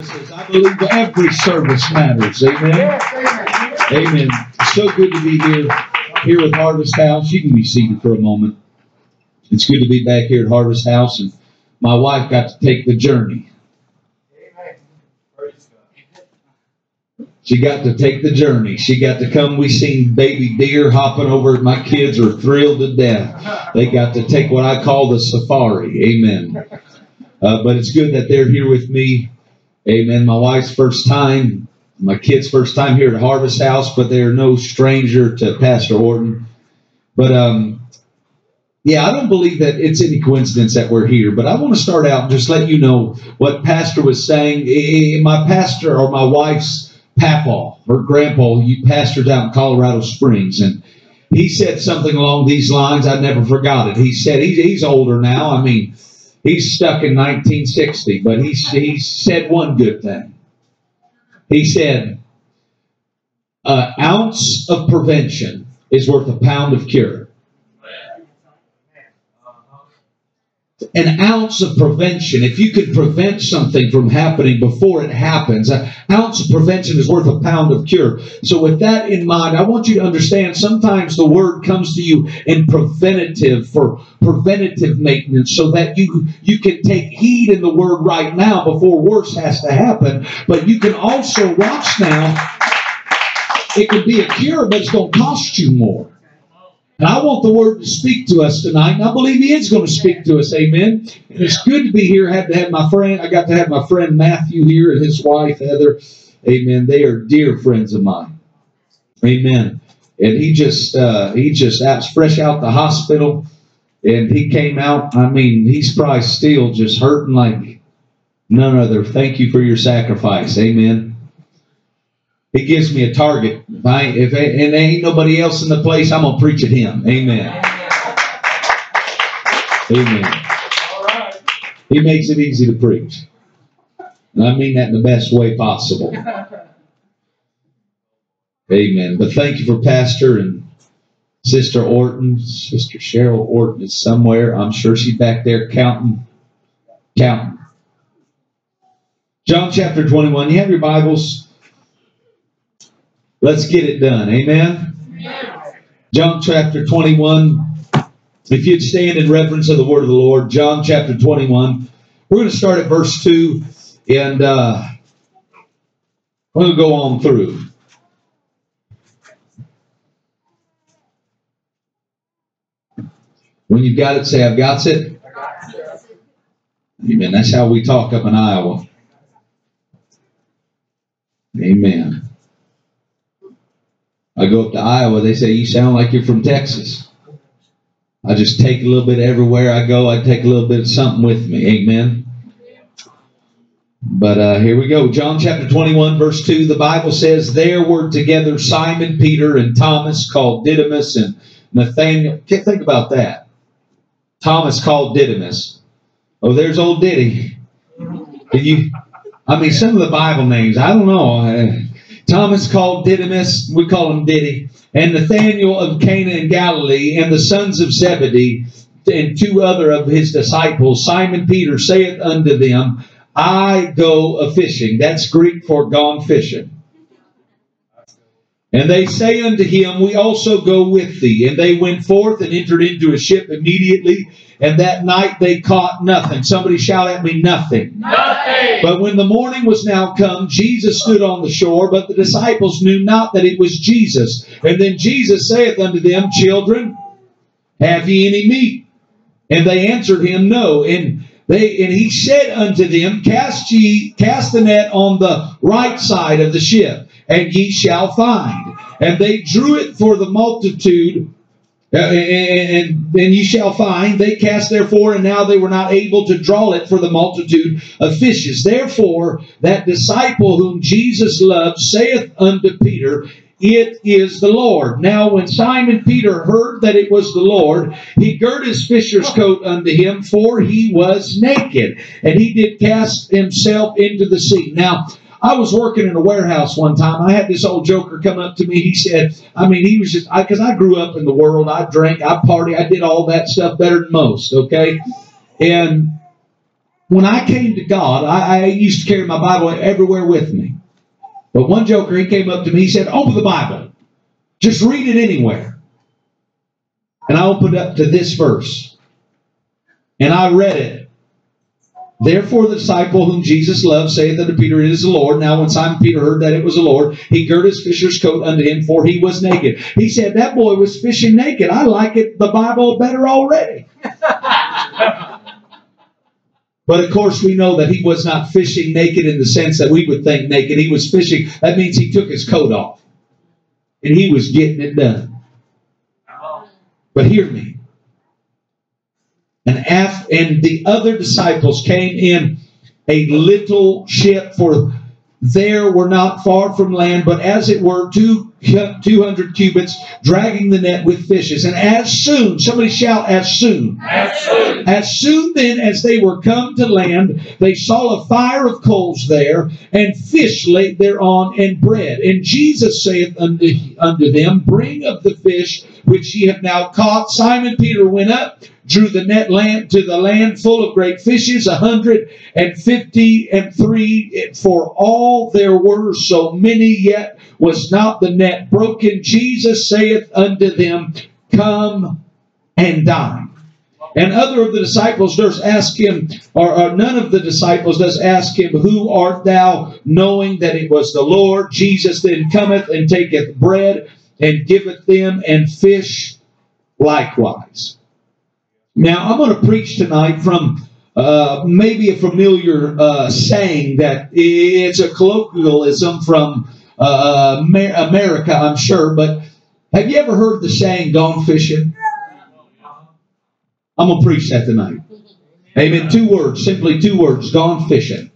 I believe every service matters. Amen. Amen. So good to be here, here with Harvest House. You can be seated for a moment. It's good to be back here at Harvest House, and my wife got to take the journey. She got to take the journey. She got to come. We seen baby deer hopping over. My kids are thrilled to death. They got to take what I call the safari. Amen. Uh, but it's good that they're here with me Amen. My wife's first time, my kids' first time here at Harvest House, but they're no stranger to Pastor Orton. But um, yeah, I don't believe that it's any coincidence that we're here. But I want to start out just let you know what Pastor was saying. My pastor or my wife's papa, her grandpa, you pastors out in Colorado Springs, and he said something along these lines. I never forgot it. He said he's older now. I mean He's stuck in 1960, but he, he said one good thing. He said, an ounce of prevention is worth a pound of cure. An ounce of prevention, if you could prevent something from happening before it happens, an ounce of prevention is worth a pound of cure. So, with that in mind, I want you to understand sometimes the word comes to you in preventative for preventative maintenance so that you, you can take heed in the word right now before worse has to happen. But you can also watch now. It could be a cure, but it's going to cost you more. And I want the word to speak to us tonight, and I believe he is going to speak to us. Amen. And it's good to be here. I had to have my friend, I got to have my friend Matthew here and his wife Heather. Amen. They are dear friends of mine. Amen. And he just uh, he just out fresh out the hospital, and he came out. I mean, he's probably still just hurting like none other. Thank you for your sacrifice. Amen. He gives me a target. If I if and there ain't nobody else in the place, I'm gonna preach at him. Amen. Amen. He makes it easy to preach. And I mean that in the best way possible. Amen. But thank you for Pastor and Sister Orton. Sister Cheryl Orton is somewhere. I'm sure she's back there counting. Counting. John chapter 21. You have your Bibles? Let's get it done. Amen? John chapter 21. If you'd stand in reverence of the word of the Lord, John chapter 21. We're going to start at verse 2 and uh, we're going to go on through. When you've got it, say, I've got it. Amen. That's how we talk up in Iowa. Amen. I go up to Iowa, they say, You sound like you're from Texas. I just take a little bit everywhere I go. I take a little bit of something with me. Amen. But uh, here we go. John chapter 21, verse 2. The Bible says, There were together Simon Peter and Thomas, called Didymus, and Nathaniel. Think about that. Thomas called Didymus. Oh, there's old Diddy. Can you? I mean, some of the Bible names, I don't know. Thomas called Didymus, we call him Diddy, and Nathanael of Cana in Galilee, and the sons of Zebedee, and two other of his disciples. Simon Peter saith unto them, I go a fishing. That's Greek for gone fishing. And they say unto him, We also go with thee. And they went forth and entered into a ship immediately. And that night they caught nothing. Somebody shout at me, nothing. Nothing. But when the morning was now come, Jesus stood on the shore, but the disciples knew not that it was Jesus. And then Jesus saith unto them, Children, have ye any meat? And they answered him, No. And they and he said unto them, Cast ye cast the net on the right side of the ship and ye shall find. And they drew it for the multitude, uh, and, and ye shall find. They cast therefore, and now they were not able to draw it for the multitude of fishes. Therefore, that disciple whom Jesus loved saith unto Peter, it is the Lord. Now, when Simon Peter heard that it was the Lord, he girt his fisher's coat unto him, for he was naked, and he did cast himself into the sea. Now, I was working in a warehouse one time. I had this old joker come up to me. He said, I mean, he was just, because I, I, grew up in the world. I drank, I party, I did all that stuff better than most, okay? And when I came to God, I, I used to carry my Bible everywhere with me. But one joker, he came up to me, he said, Open the Bible. Just read it anywhere. And I opened up to this verse. And I read it. Therefore, the disciple whom Jesus loved saith unto Peter, It is the Lord. Now, when Simon Peter heard that it was the Lord, he girt his fisher's coat unto him, for he was naked. He said, That boy was fishing naked. I like it, the Bible better already. But of course, we know that he was not fishing naked in the sense that we would think naked. He was fishing, that means he took his coat off. And he was getting it done. Oh. But hear me. And, and the other disciples came in a little ship, for there were not far from land, but as it were two 200 cubits, dragging the net with fishes. And as soon, somebody shout, as soon. As soon. As soon then as they were come to land, they saw a fire of coals there, and fish laid thereon, and bread. And Jesus saith unto, unto them, Bring of the fish which ye have now caught. Simon Peter went up, drew the net land to the land full of great fishes, a hundred and fifty and three. For all there were so many, yet was not the net broken. Jesus saith unto them, Come and dine. And other of the disciples does ask him, or, or, none of the disciples does ask him, Who art thou? Knowing that it was the Lord. Jesus then cometh and taketh bread and giveth them, and fish likewise. Now, I'm going to preach tonight from uh, maybe a familiar uh, saying that it's a colloquialism from uh, America, I'm sure, but have you ever heard the saying, gone fishing? I'm going to preach that tonight. Amen. Two words, simply two words, gone fishing.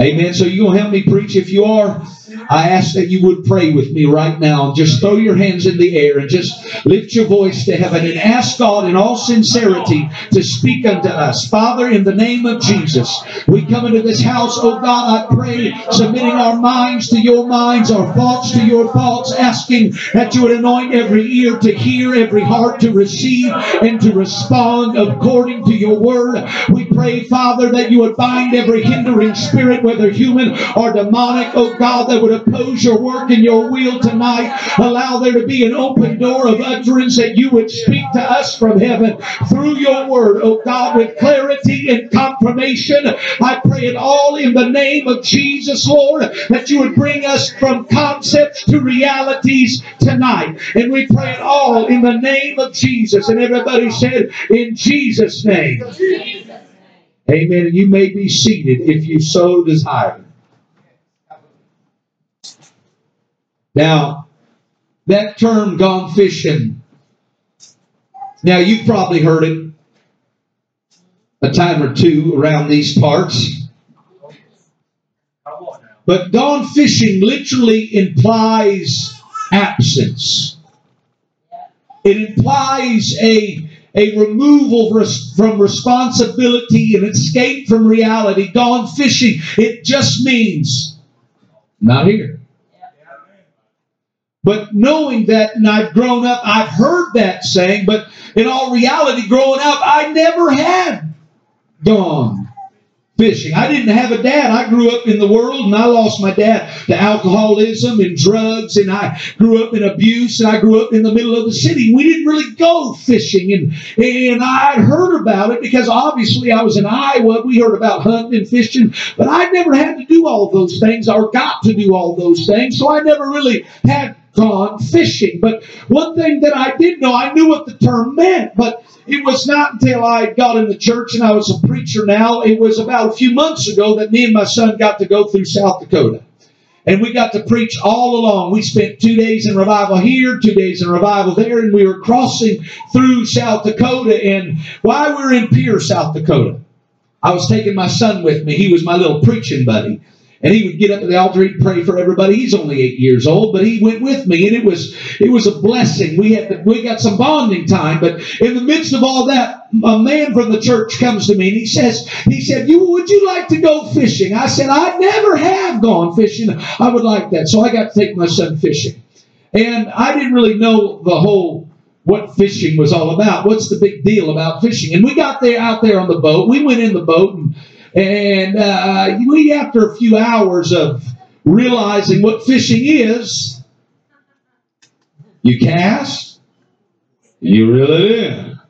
Amen. So you going to help me preach? If you are, I ask that you would pray with me right now. Just throw your hands in the air and just lift your voice to heaven and ask God in all sincerity to speak unto us. Father, in the name of Jesus, we come into this house. Oh God, I pray, submitting our minds to your minds, our thoughts to your thoughts, asking that you would anoint every ear to hear, every heart to receive, and to respond according to your word. We pray, Father, that you would bind every hindering spirit whether human or demonic, oh God, that would oppose your work and your will tonight. Allow there to be an open door of utterance that you would speak to us from heaven through your word, oh God, with clarity and confirmation. I pray it all in the name of Jesus, Lord, that you would bring us from concepts to realities tonight. And we pray it all in the name of Jesus. And everybody said, in Jesus' name. Amen. And you may be seated if you so desire. Now, that term gone fishing. Now, you've probably heard it a time or two around these parts. But gone fishing literally implies absence. It implies a a removal from responsibility and escape from reality. Gone fishing. It just means not here. But knowing that, and I've grown up, I've heard that saying, but in all reality, growing up, I never had gone fishing. I didn't have a dad. I grew up in the world and I lost my dad to alcoholism and drugs and I grew up in abuse and I grew up in the middle of the city. We didn't really go fishing and, and I'd heard about it because obviously I was in Iowa. We heard about hunting and fishing, but I never had to do all those things or got to do all those things. So I never really had gone fishing. But one thing that I did know, I knew what the term meant, but it was not until I got in the church and I was a preacher now, it was about a few months ago that me and my son got to go through South Dakota. And we got to preach all along. We spent two days in revival here, two days in revival there, and we were crossing through South Dakota. And while we were in Pierre, South Dakota, I was taking my son with me. He was my little preaching buddy. And he would get up at the altar, he'd pray for everybody. He's only eight years old, but he went with me, and it was it was a blessing. We had to, we got some bonding time, but in the midst of all that, a man from the church comes to me and he says, he said, "You would you like to go fishing?" I said, "I never have gone fishing. I would like that." So I got to take my son fishing, and I didn't really know the whole what fishing was all about. What's the big deal about fishing? And we got there out there on the boat. We went in the boat and And uh, we, after a few hours of realizing what fishing is, you cast, you reel it in.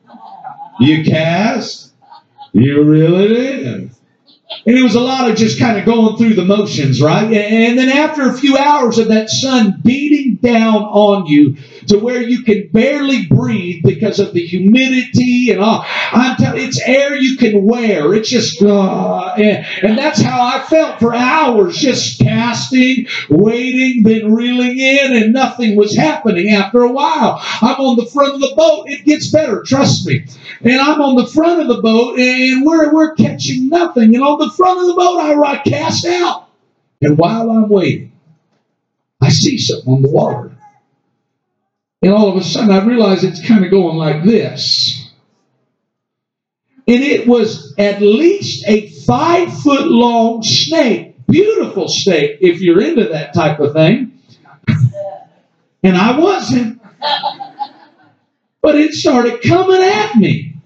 You cast, you reel it in. And it was a lot of just kind of going through the motions, right? And then after a few hours of that sun beating down on you to where you can barely breathe because of the humidity and all, I'm telling it's air you can wear. It's just, uh, and, and that's how I felt for hours, just casting, waiting, then reeling in, and nothing was happening. After a while, I'm on the front of the boat. It gets better, trust me. And I'm on the front of the boat, and we're we're catching nothing. And on the front of the boat, I, I cast out. And while I'm waiting, I see something on the water. And all of a sudden, I realize it's kind of going like this. And it was at least a five foot long snake. Beautiful snake, if you're into that type of thing. And I wasn't. But it started coming at me.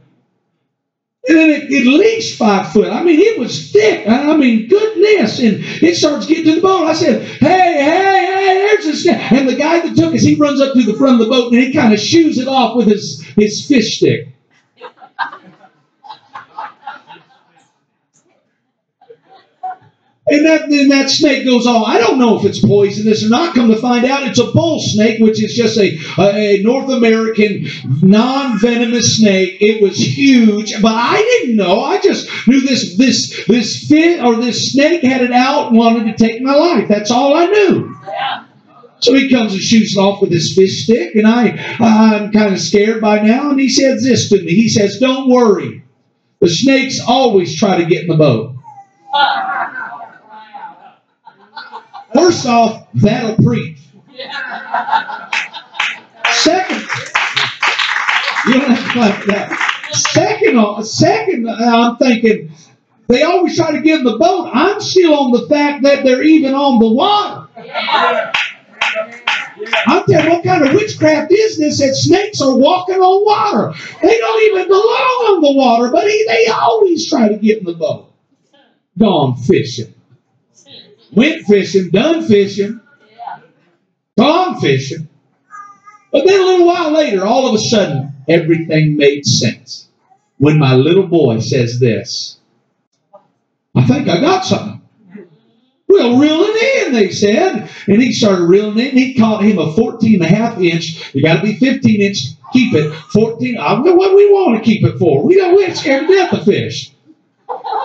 And then at least five foot. I mean, it was thick. I mean, goodness. And it starts getting to the boat. I said, hey, hey, hey, there's a snake. And the guy that took us, he runs up to the front of the boat and he kind of shoos it off with his, his fish stick. And that, that snake goes on. I don't know if it's poisonous or not. Come to find out, it's a bull snake, which is just a, a North American non venomous snake. It was huge, but I didn't know. I just knew this this this fit or this snake had it out and wanted to take my life. That's all I knew. Yeah. So he comes and shoots off with his fish stick, and I I'm kind of scared by now. And he says this to me. He says, "Don't worry. The snakes always try to get in the boat." First off, that'll preach. Second, you don't have to clap that. Second, uh, second, uh, I'm thinking they always try to get in the boat. I'm still on the fact that they're even on the water. I'm telling you, what kind of witchcraft is this that snakes are walking on water? They don't even belong on the water, but they always try to get in the boat. Gone fishing went fishing, done fishing, gone fishing. But then a little while later, all of a sudden, everything made sense. When my little boy says this, I think I got something. Well, reel it in, they said. And he started reeling in. He caught him a 14 and a half inch. You got to be 15 inch. Keep it 14. I don't know what we want to keep it for. We don't, we're scared to death of fish.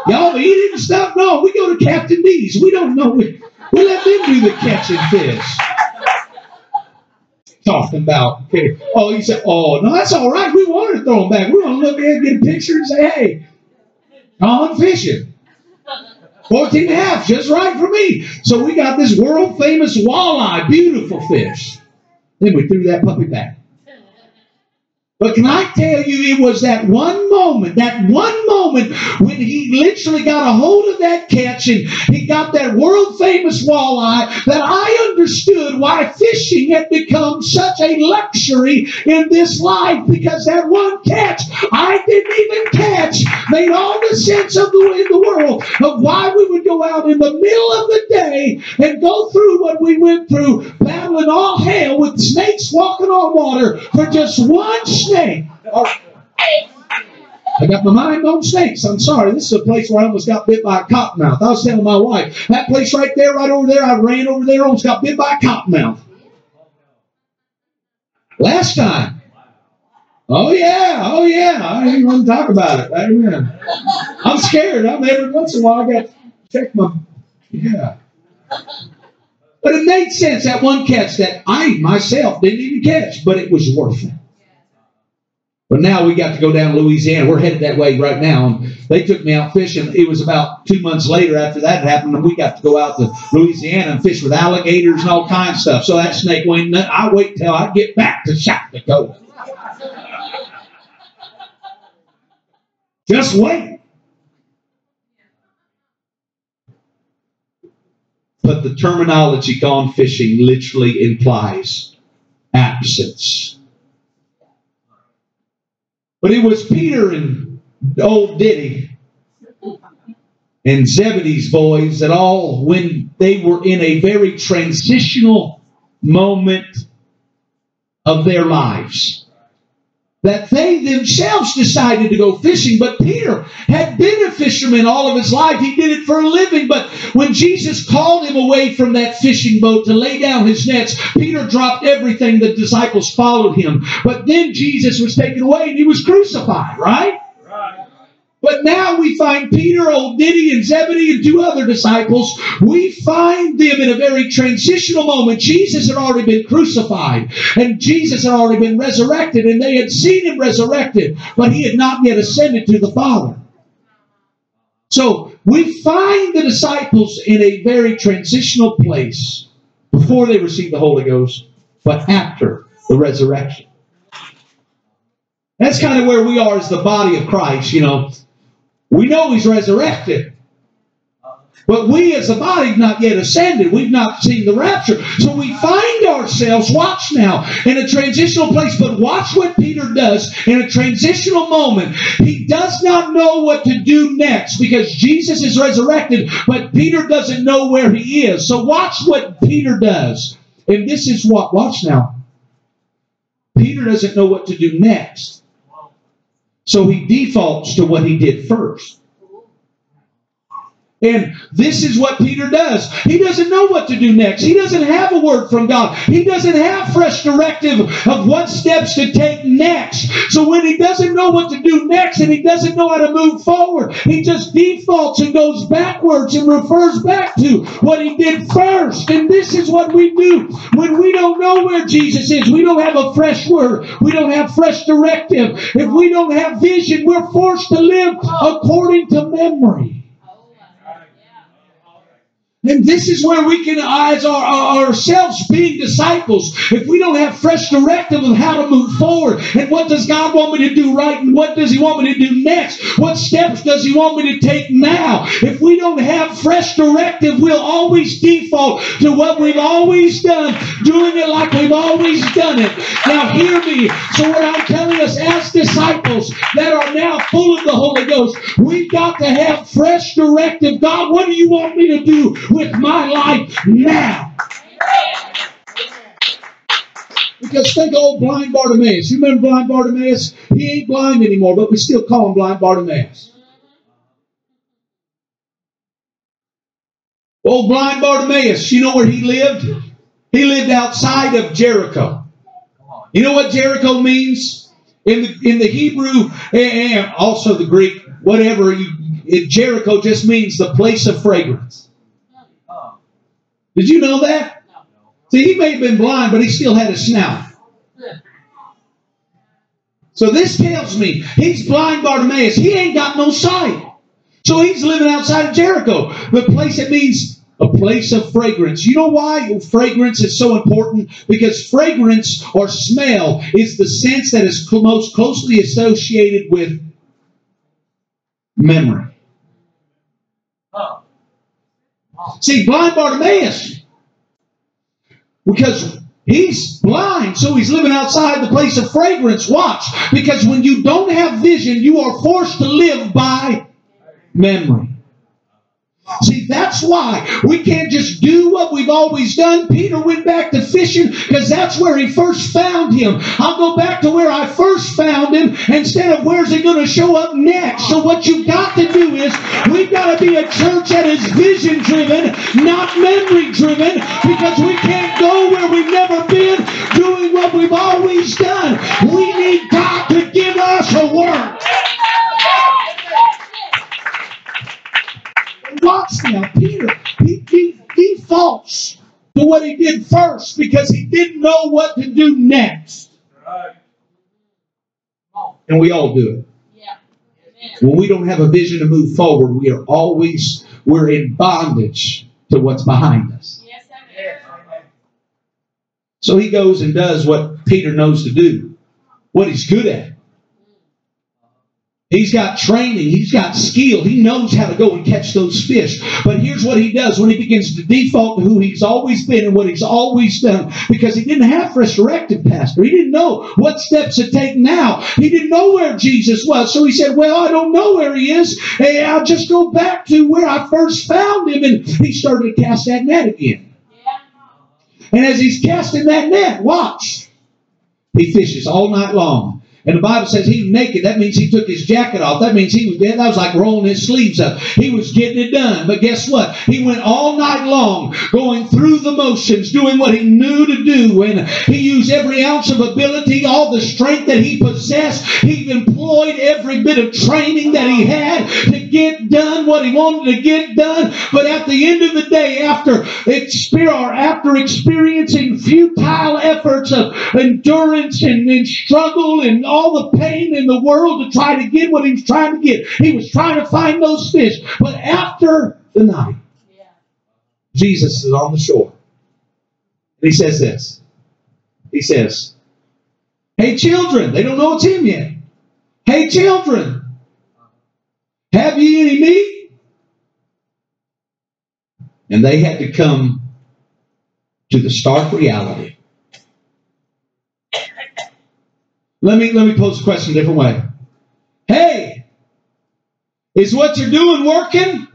Y'all eating stuff? No, we go to Captain D's. We don't know. We, we let them do the catching fish. Talking about, okay. oh, he said, oh, no, that's all right. We wanted to throw them back. We want to look at get a picture, and say, hey, on fishing. 14 and a half, just right for me. So we got this world famous walleye, beautiful fish. Then we threw that puppy back. But can I tell you, it was that one moment, that one moment when he literally got a hold of that catch and he got that world famous walleye that I understood why fishing had become such a luxury in this life. Because that one catch I didn't even catch made all the sense of the, in the world of why we would go out in the middle of the day and go through what we went through, battling all hell with snakes walking on water for just one snake. I got my mind on snakes. I'm sorry. This is a place where I almost got bit by a cottonmouth. I was telling my wife, that place right there, right over there, I ran over there, almost got bit by a cottonmouth. Last time. Oh yeah, oh yeah. I ain't want to talk about it. Amen. I'm scared. I'm every once in a while I got to check my yeah. But it made sense that one catch that I myself didn't even catch, but it was worth it. But now we got to go down to Louisiana. We're headed that way right now. And they took me out fishing. It was about two months later after that happened, and we got to go out to Louisiana and fish with alligators and all kinds of stuff. So that snake went. I wait till I get back to South Dakota. Just wait. But the terminology gone fishing literally implies absence but it was Peter and old Diddy and Zebedee's boys that all, when they were in a very transitional moment of their lives, that they themselves decided to go fishing. But Peter had been a fisherman all of his life. He did it for a living. But when Jesus called him away from that fishing boat to lay down his nets, Peter dropped everything. The disciples followed him. But then Jesus was taken away and he was crucified, right? But now we find Peter, old Diddy, and Zebedee, and two other disciples. We find them in a very transitional moment. Jesus had already been crucified, and Jesus had already been resurrected, and they had seen him resurrected, but he had not yet ascended to the Father. So we find the disciples in a very transitional place before they received the Holy Ghost, but after the resurrection. That's kind of where we are as the body of Christ, you know. We know he's resurrected. But we as a body have not yet ascended. We've not seen the rapture. So we find ourselves, watch now, in a transitional place. But watch what Peter does in a transitional moment. He does not know what to do next because Jesus is resurrected, but Peter doesn't know where he is. So watch what Peter does. And this is what, watch now. Peter doesn't know what to do next. So he defaults to what he did first. And this is what Peter does. He doesn't know what to do next. He doesn't have a word from God. He doesn't have fresh directive of what steps to take next. So when he doesn't know what to do next and he doesn't know how to move forward, he just defaults and goes backwards and refers back to what he did first. And this is what we do when we don't know where Jesus is. We don't have a fresh word. We don't have fresh directive. If we don't have vision, we're forced to live according to memory. And this is where we can, as our, our, ourselves being disciples, if we don't have fresh directive of how to move forward, and what does God want me to do right, and what does He want me to do next, what steps does He want me to take now? If we don't have fresh directive, we'll always default to what we've always done, doing it like we've always done it. Now, hear me. So, what I'm telling us as disciples that are now full of the Holy Ghost, we've got to have fresh directive. God, what do you want me to do? With my life now. Because think of old blind Bartimaeus. You remember blind Bartimaeus? He ain't blind anymore, but we still call him blind Bartimaeus. Old blind Bartimaeus, you know where he lived? He lived outside of Jericho. You know what Jericho means? In the, in the Hebrew and also the Greek, whatever, you, Jericho just means the place of fragrance. Did you know that? See, he may have been blind, but he still had a snout. So this tells me he's blind Bartimaeus. He ain't got no sight. So he's living outside of Jericho, the place that means a place of fragrance. You know why fragrance is so important? Because fragrance or smell is the sense that is most closely associated with memory. See, blind Bartimaeus, because he's blind, so he's living outside the place of fragrance. Watch, because when you don't have vision, you are forced to live by memory. See, that's why we can't just do what we've always done. Peter went back to fishing because that's where he first found him. I'll go back to where I first found him instead of where's he going to show up next. So, what you've got to do is we've got to be a church that is vision driven, not memory driven, because we can't go where we've never been doing what we've always done. We need God to give us a word. Watch now. Peter, he, he defaults to what he did first because he didn't know what to do next. And we all do it. When we don't have a vision to move forward, we are always we're in bondage to what's behind us. So he goes and does what Peter knows to do, what he's good at. He's got training. He's got skill. He knows how to go and catch those fish. But here's what he does when he begins to default to who he's always been and what he's always done because he didn't have fresh directive, Pastor. He didn't know what steps to take now. He didn't know where Jesus was. So he said, Well, I don't know where he is. Hey, I'll just go back to where I first found him. And he started to cast that net again. And as he's casting that net, watch, he fishes all night long. And the Bible says he naked. That means he took his jacket off. That means he was dead. That was like rolling his sleeves up. He was getting it done. But guess what? He went all night long going through the motions, doing what he knew to do. And he used every ounce of ability, all the strength that he possessed. He employed every bit of training that he had to get done what he wanted to get done. But at the end of the day, after, after experiencing futile efforts of endurance and, and struggle and all the pain in the world to try to get what he was trying to get. He was trying to find those fish. But after the night, Jesus is on the shore. And he says this. He says, Hey, children, they don't know it's him yet. Hey, children, have ye any meat? And they had to come to the stark reality Let me let me pose the question a different way. Hey, is what you're doing working?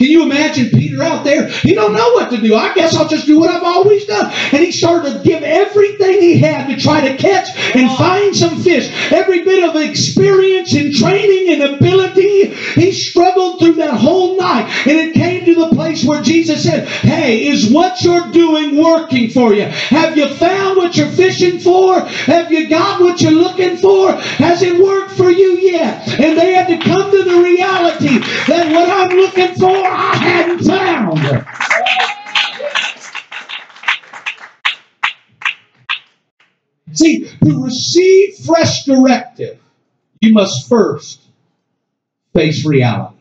Can you imagine Peter out there? He don't know what to do. I guess I'll just do what I've always done. And he started to give everything he had to try to catch and find some fish. Every bit of experience and training and ability. He struggled through that whole night. And it came place where Jesus said, Hey, is what you're doing working for you? Have you found what you're fishing for? Have you got what you're looking for? Has it worked for you yet? And they had to come to the reality that what I'm looking for I hadn't found. See, to receive fresh directive, you must first face reality.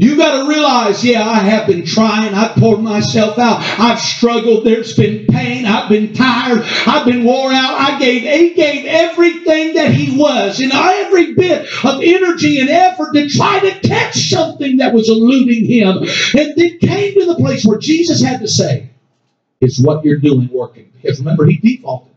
You got to realize, yeah, I have been trying. I've poured myself out. I've struggled. There's been pain. I've been tired. I've been wore out. I gave, he gave everything that he was and every bit of energy and effort to try to catch something that was eluding him. And then came to the place where Jesus had to say, is what you're doing working? Because remember, he defaulted.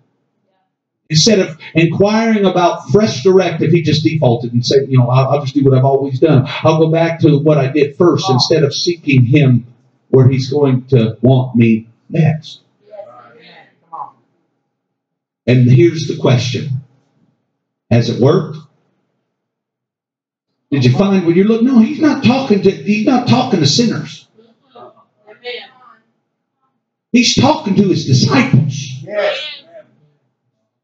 Instead of inquiring about fresh directive, he just defaulted and said, you know, I'll, I'll just do what I've always done. I'll go back to what I did first instead of seeking him where he's going to want me next. And here's the question. Has it worked? Did you find when you look? No, he's not talking to he's not talking to sinners. He's talking to his disciples. Yes.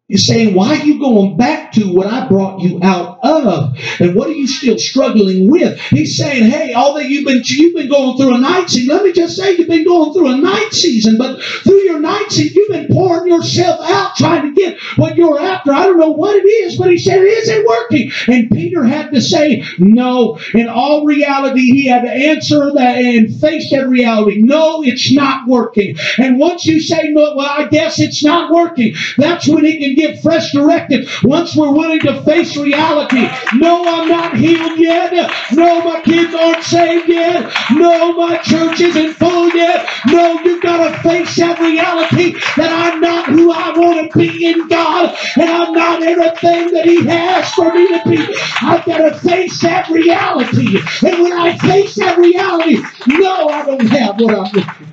He's saying, Why are you going back to what I brought you out of? And what are you still struggling with? He's saying, Hey, all that you've been you've been going through a night season. Let me just say you've been going through a night season, but through your night season, you've been pouring yourself out trying to get what you're after. I don't know what it is, but he said, Is it working? And Peter had to say, No. In all reality, he had to answer that and face that reality. No, it's not working. And once you say, No, well, I guess it's not working, that's when he can give fresh directive once we're willing to face reality. No, I'm not healed yet. No, my kids aren't saved yet. No, my church isn't full yet. No, you've got to face that reality that I'm not who I want to be in God and I'm not everything that He has for me to be. I've got to face that reality. And when I face that reality, no, I don't have what I'm looking for.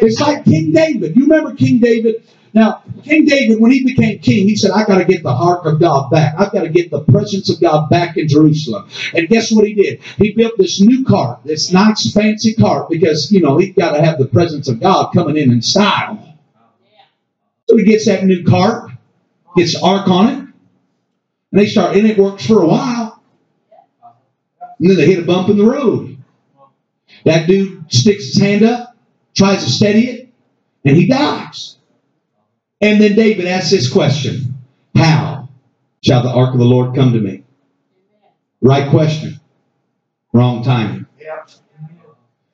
It's like King David. You remember King David? Now, King David, when he became king, he said, I got to get the ark of God back. I've got to get the presence of God back in Jerusalem. And guess what he did? He built this new cart, this nice fancy cart, because, you know, he's got to have the presence of God coming in in style. So he gets that new cart, gets the ark on it, and they start, and it works for a while. And then they hit a bump in the road. That dude sticks his hand up, tries to steady it, and he dies. And then David asks this question How shall the ark of the Lord come to me? Right question. Wrong timing.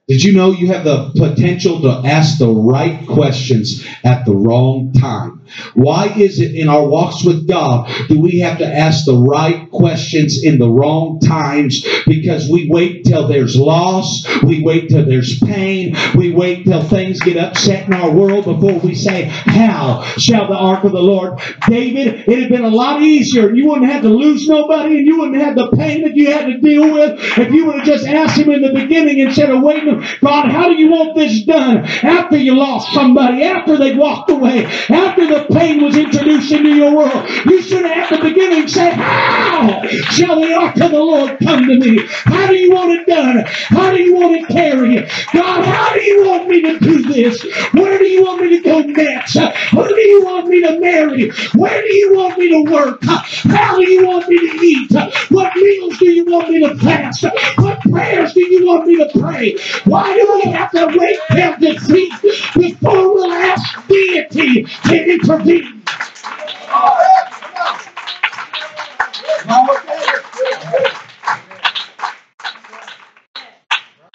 Did you know you have the potential to ask the right questions at the wrong time? Why is it in our walks with God do we have to ask the right questions in the wrong times? Because we wait till there's loss, we wait till there's pain, we wait till things get upset in our world before we say, How shall the ark of the Lord? David, it had been a lot easier. You wouldn't have to lose nobody and you wouldn't have the pain that you had to deal with if you would have just asked him in the beginning instead of waiting, God, how do you want this done? After you lost somebody, after they walked away, after the pain was introduced into your world. You should have at the beginning said, How shall the ark of the Lord come to me? How do you want it done? How do you want it carried? God, how do you want me to do this? Where do you want me to go next? Who do you want me to marry? Where do you want me to work? How do you want me to eat? What meals do you want me to fast? What prayers do you want me to pray? Why do we have to wait till defeat before we'll ask deity to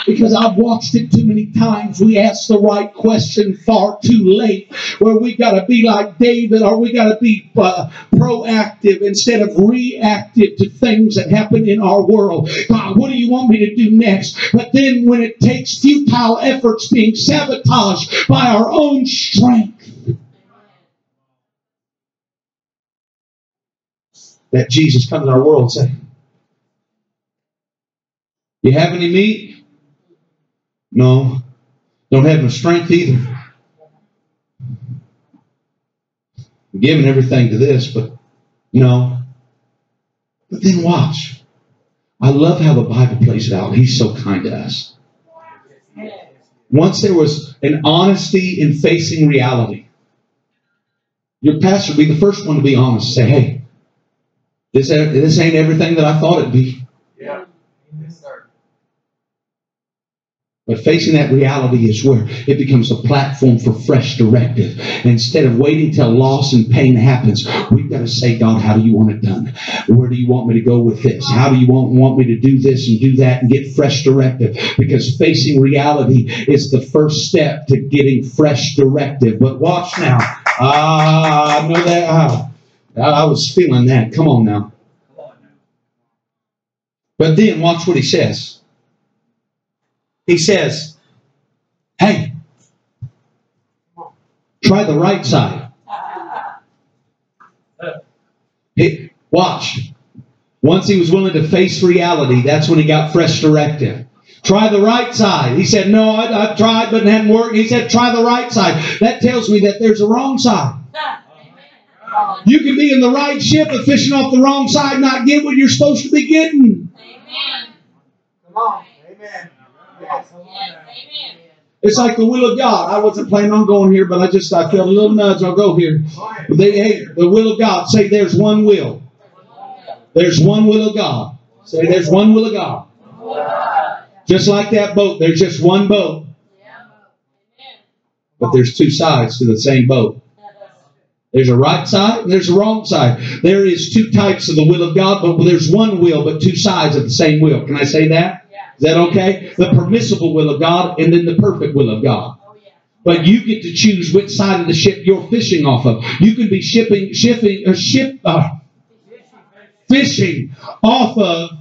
Because I've watched it too many times. We ask the right question far too late, where we got to be like David, or we got to be uh, proactive instead of reactive to things that happen in our world. God, what do you want me to do next? But then when it takes futile efforts being sabotaged by our own strength, that Jesus comes in our world and say, You have any meat? No. Don't have no strength either. I'm giving everything to this, but no. But then watch. I love how the Bible plays it out. He's so kind to us. Once there was an honesty in facing reality, your pastor would be the first one to be honest. Say, hey, this, this ain't everything that I thought it'd be. Yeah. Yes, sir. But facing that reality is where it becomes a platform for fresh directive. Instead of waiting till loss and pain happens, we've got to say, God, how do you want it done? Where do you want me to go with this? How do you want, want me to do this and do that and get fresh directive? Because facing reality is the first step to getting fresh directive. But watch now. Ah, I know that. Ah, I, I was feeling that. Come on now. But then watch what he says. He says, Hey, try the right side. Watch. Once he was willing to face reality, that's when he got fresh directive. Try the right side. He said, No, I, I tried, but it hadn't worked. He said, Try the right side. That tells me that there's a wrong side. You can be in the right ship, but fishing off the wrong side, not get what you're supposed to be getting. Come on. Amen. Yes, now. It's like the will of God. I wasn't planning on going here, but I just I felt a little nudge. I'll go here. They, hey, the will of God. Say there's one will. There's one will of God. Say there's one will of God. Just like that boat, there's just one boat, but there's two sides to the same boat. There's a right side and there's a wrong side. There is two types of the will of God, but there's one will, but two sides of the same will. Can I say that? Is that okay? The permissible will of God and then the perfect will of God. But you get to choose which side of the ship you're fishing off of. You can be shipping, shipping, or ship, uh, fishing off of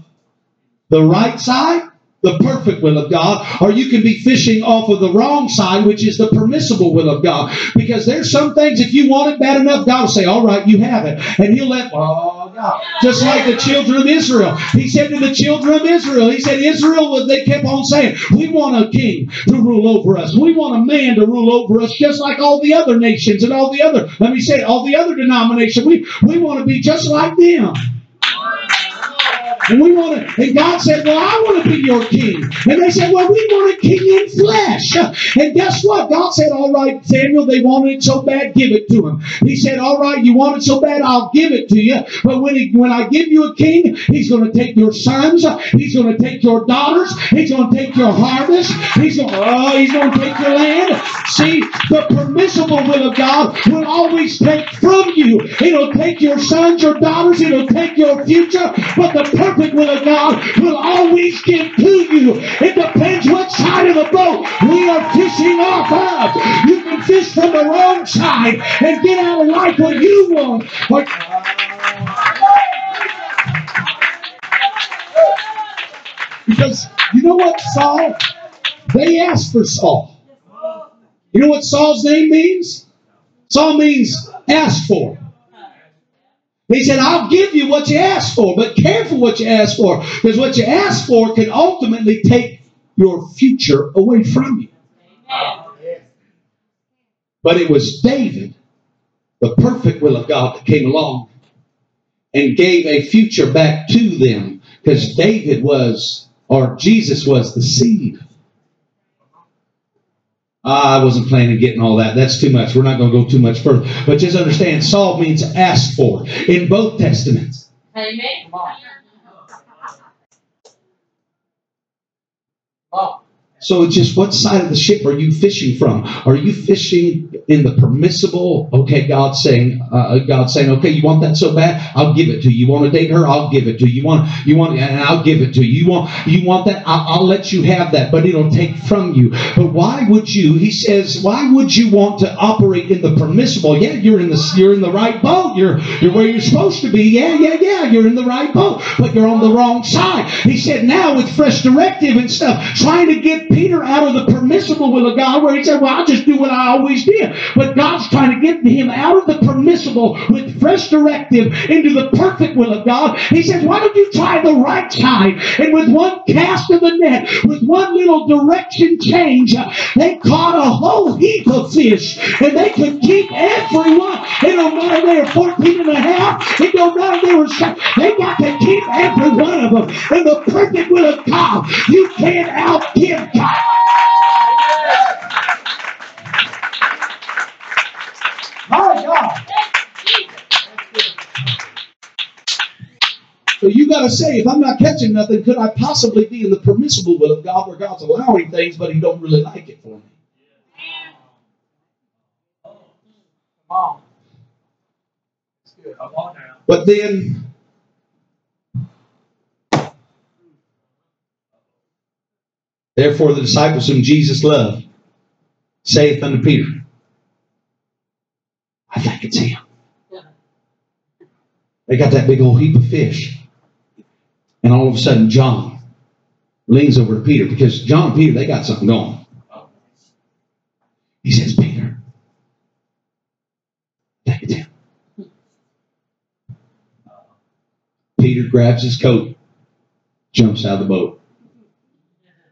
the right side, the perfect will of God, or you can be fishing off of the wrong side, which is the permissible will of God. Because there's some things, if you want it bad enough, God will say, All right, you have it. And He'll let, oh, God. Just like the children of Israel. He said to the children of Israel, He said, Israel, they kept on saying, We want a king to rule over us. We want a man to rule over us, just like all the other nations and all the other, let me say all the other denominations. We, we want to be just like them. And we want to, and God said, Well, I want to be your king. And they said, Well, we want a king in flesh. And guess what? God said, All right, Samuel, they wanted it so bad, give it to him. He said, All right, you want it so bad, I'll give it to you. But when he, when I give you a king, he's going to take your sons, he's going to take your daughters, he's going to take your harvest, he's going, oh, he's going to take your land. See, the permissible will of God will always take from you. It'll take your sons, your daughters, it'll take your future, but the perfect perfect will of God will always get to you. It depends what side of the boat we are fishing off of. You can fish from the wrong side and get out of life what you want. Or because you know what, Saul? They asked for Saul. You know what Saul's name means? Saul means asked for. He said, I'll give you what you ask for, but careful what you ask for, because what you ask for can ultimately take your future away from you. But it was David, the perfect will of God, that came along and gave a future back to them, because David was, or Jesus was the seed. Ah, I wasn't planning on getting all that. That's too much. We're not going to go too much further. But just understand, Saul means asked for in both testaments. Amen. Come on. So it's just what side of the ship are you fishing from? Are you fishing in the permissible? Okay, God saying, uh, God saying, okay, you want that so bad? I'll give it to you. You want to date her? I'll give it to you. You want, you want, and I'll give it to you. You want, you want that? I'll, I'll let you have that, but it'll take from you. But why would you? He says, why would you want to operate in the permissible? Yeah, you're in the, you're in the right boat. You're, you're where you're supposed to be. Yeah, yeah, yeah. You're in the right boat, but you're on the wrong side. He said, now with fresh directive and stuff, trying to get Peter out of the permissible will of God, where he said, Well, I'll just do what I always did. But God's trying to get him out of the permissible with fresh directive into the perfect will of God. He says, Why don't you try the right side? And with one cast of the net, with one little direction change, they caught a whole heap of fish. And they could keep everyone. It don't matter they were 14 and a half. It don't matter they were seven. They got to keep every one of them. In the perfect will of God, you can't outgive God. My God. So you got to say, if I'm not catching nothing, could I possibly be in the permissible will of God where God's allowing things, but He don't really like it for me? But then, therefore, the disciples whom Jesus loved saith unto Peter, I think it's him. They got that big old heap of fish. And all of a sudden, John leans over to Peter because John and Peter, they got something going. He says, Peter, I think it's him. Peter grabs his coat, jumps out of the boat,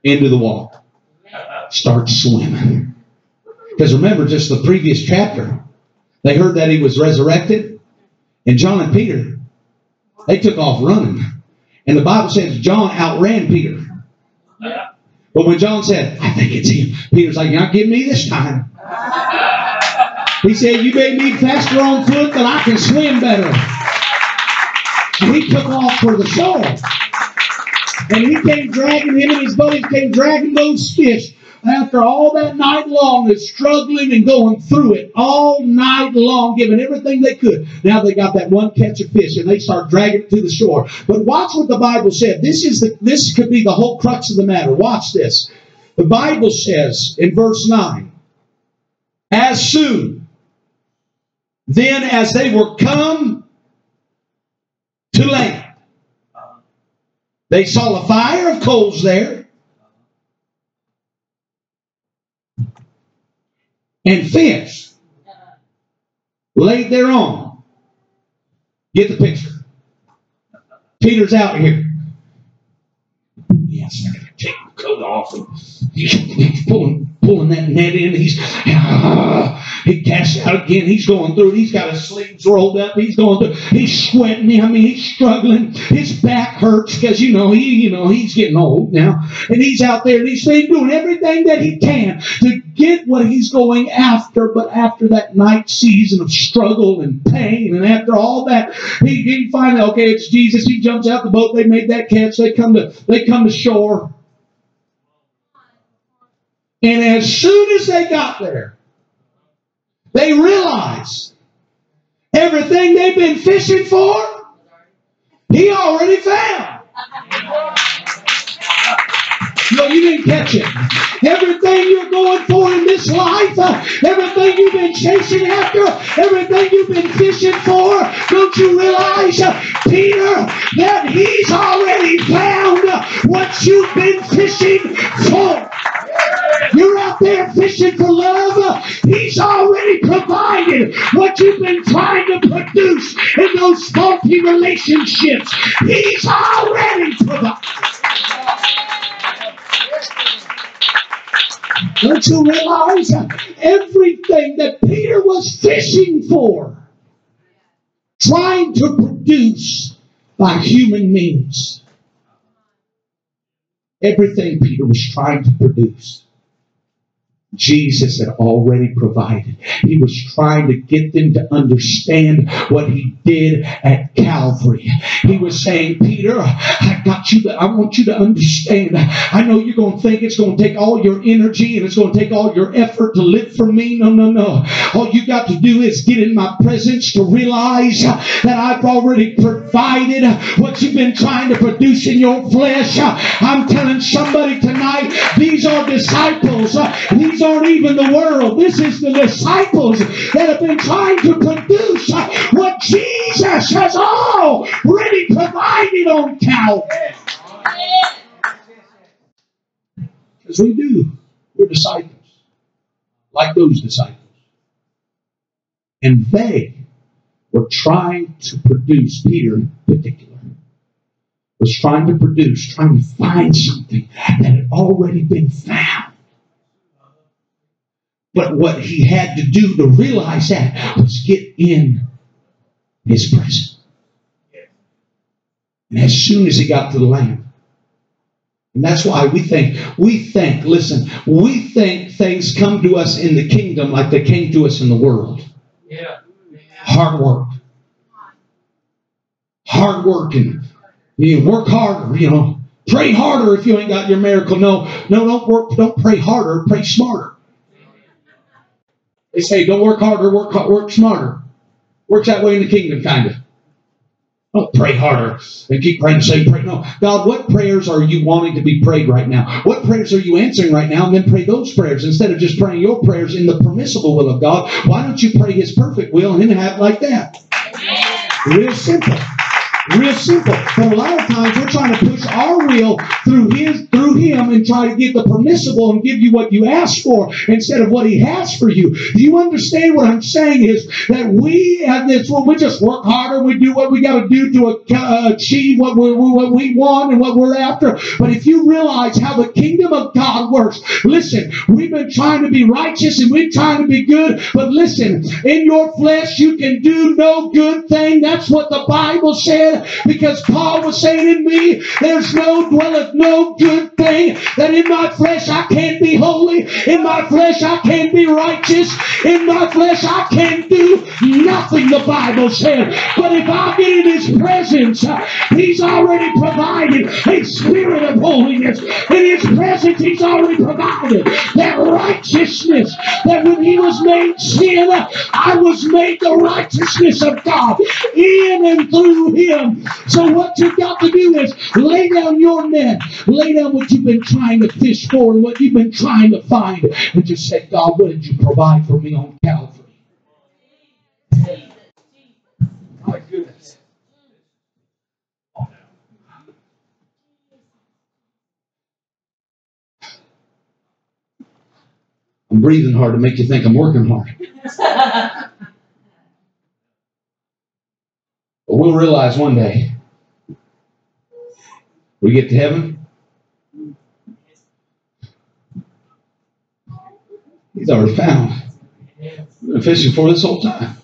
into the water, starts swimming. Because remember, just the previous chapter, they heard that he was resurrected, and John and Peter, they took off running. And the Bible says John outran Peter. But when John said, I think it's him, Peter's like, not getting me this time. He said, You may be faster on foot, but I can swim better. And he took off for the shore. And he came dragging, him and his buddies came dragging those fish after all that night long of struggling and going through it all night long, giving everything they could. Now they got that one catch of fish and they start dragging it to the shore. But watch what the Bible said. This is the this could be the whole crux of the matter. Watch this. The Bible says in verse 9, as soon then as they were come to land, they saw a fire of coals there and fish laid thereon. Get the picture. Peter's out here. Yes, I gotta take my coat off. And he's, pulling, pulling that net in. He's ah, he casts out again. He's going through. He's got his sleeves rolled up. He's going through. He's sweating. I mean, he's struggling. His back hurts because you know he, you know, he's getting old now, and he's out there and he's doing everything that he can to get what he's going after. But after that night season of struggle and pain, and after all that, he, he finally okay, it's Jesus. He jumps out the boat. They made that catch. They come to they come to shore. And as soon as they got there, they realize everything they've been fishing for, he already found. No, you didn't catch it. Everything you're going for in this life, uh, everything you've been chasing after, everything you've been fishing for, don't you realize, uh, Peter, that he's already found uh, what you've been fishing for? There fishing for love. He's already provided what you've been trying to produce in those faulty relationships. He's already provided. Don't you realize everything that Peter was fishing for, trying to produce by human means? Everything Peter was trying to produce Jesus had already provided. He was trying to get them to understand what he did at Calvary. He was saying, Peter, I got you, to, I want you to understand. I know you're going to think it's going to take all your energy and it's going to take all your effort to live for me. No, no, no. All you got to do is get in my presence to realize that I've already provided what you've been trying to produce in your flesh. I'm telling somebody tonight, these are disciples. These aren't even the world. This is the disciples that have been trying to produce what Jesus has already provided on Calvary. Because we do. We're disciples. Like those disciples. And they were trying to produce, Peter in particular, was trying to produce, trying to find something that had already been found. But what he had to do to realize that was get in his presence. And as soon as he got to the land, and that's why we think, we think, listen, we think things come to us in the kingdom like they came to us in the world. Yeah. Hard work. Hard working. You work harder, you know. Pray harder if you ain't got your miracle. No, no, don't work, don't pray harder, pray smarter. They say, don't work harder, work work smarter. Works that way in the kingdom, kind of. Don't pray harder and keep praying the same prayer. No, God, what prayers are you wanting to be prayed right now? What prayers are you answering right now? And then pray those prayers instead of just praying your prayers in the permissible will of God. Why don't you pray His perfect will and then have it like that? Real simple. Real simple. But a lot of times we're trying to push our will through his through him and try to get the permissible and give you what you ask for instead of what he has for you. Do you understand what I'm saying is that we have this well, we just work harder, we do what we got to do to uh, achieve what we what we want and what we're after. But if you realize how the kingdom of God works, listen, we've been trying to be righteous and we're trying to be good, but listen, in your flesh you can do no good thing. That's what the Bible said because Paul was saying in me, there's no dwelleth no good thing that in my flesh I can't be holy, in my flesh I can't be righteous, in my flesh I can't do nothing, the Bible said. But if I get in his presence, he's already provided a spirit of holiness. In his presence, he's already provided that righteousness that when he was made sin, I was made the righteousness of God in and through him. So what you've got to do is lay down your net, lay down what you've been trying to fish for and what you've been trying to find, and just say, God, what did you provide for me on Calvary? My goodness. I'm breathing hard to make you think I'm working hard. But we'll realize one day we get to heaven. He's already found. We've been fishing for this whole time.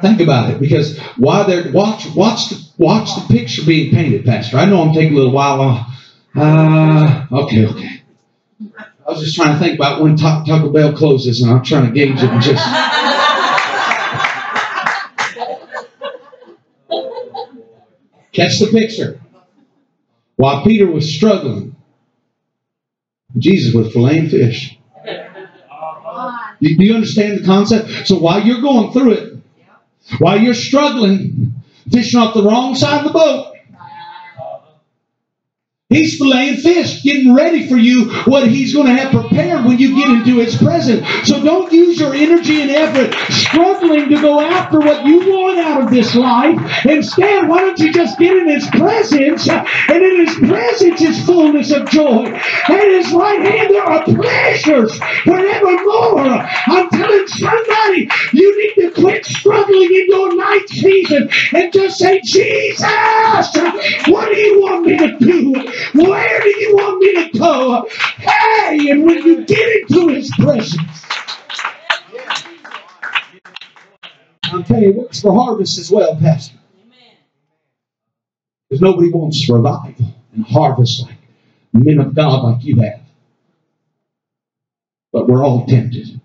Think about it, because while they're watch watch the watch the picture being painted, Pastor. I know I'm taking a little while on. Uh, okay, okay. I was just trying to think about when Taco Bell closes, and I'm trying to gauge it and just. Catch the picture. While Peter was struggling, Jesus was filleting fish. Do you understand the concept? So while you're going through it, while you're struggling, fishing off the wrong side of the boat, He's filleting fish, getting ready for you what he's going to have prepared when you get into his presence. So don't use your energy and effort struggling to go after what you want out of this life. Instead, why don't you just get in his presence? And in his presence is fullness of joy. At his right hand there are pleasures forevermore. I'm telling somebody, you need to quit struggling in your night season and just say, Jesus, what do you want me to do? Where do you want me to go? Hey, and when you get into his presence, I'm telling you, works for harvest as well, Pastor. Because nobody wants revival and harvest like men of God like you have. But we're all tempted.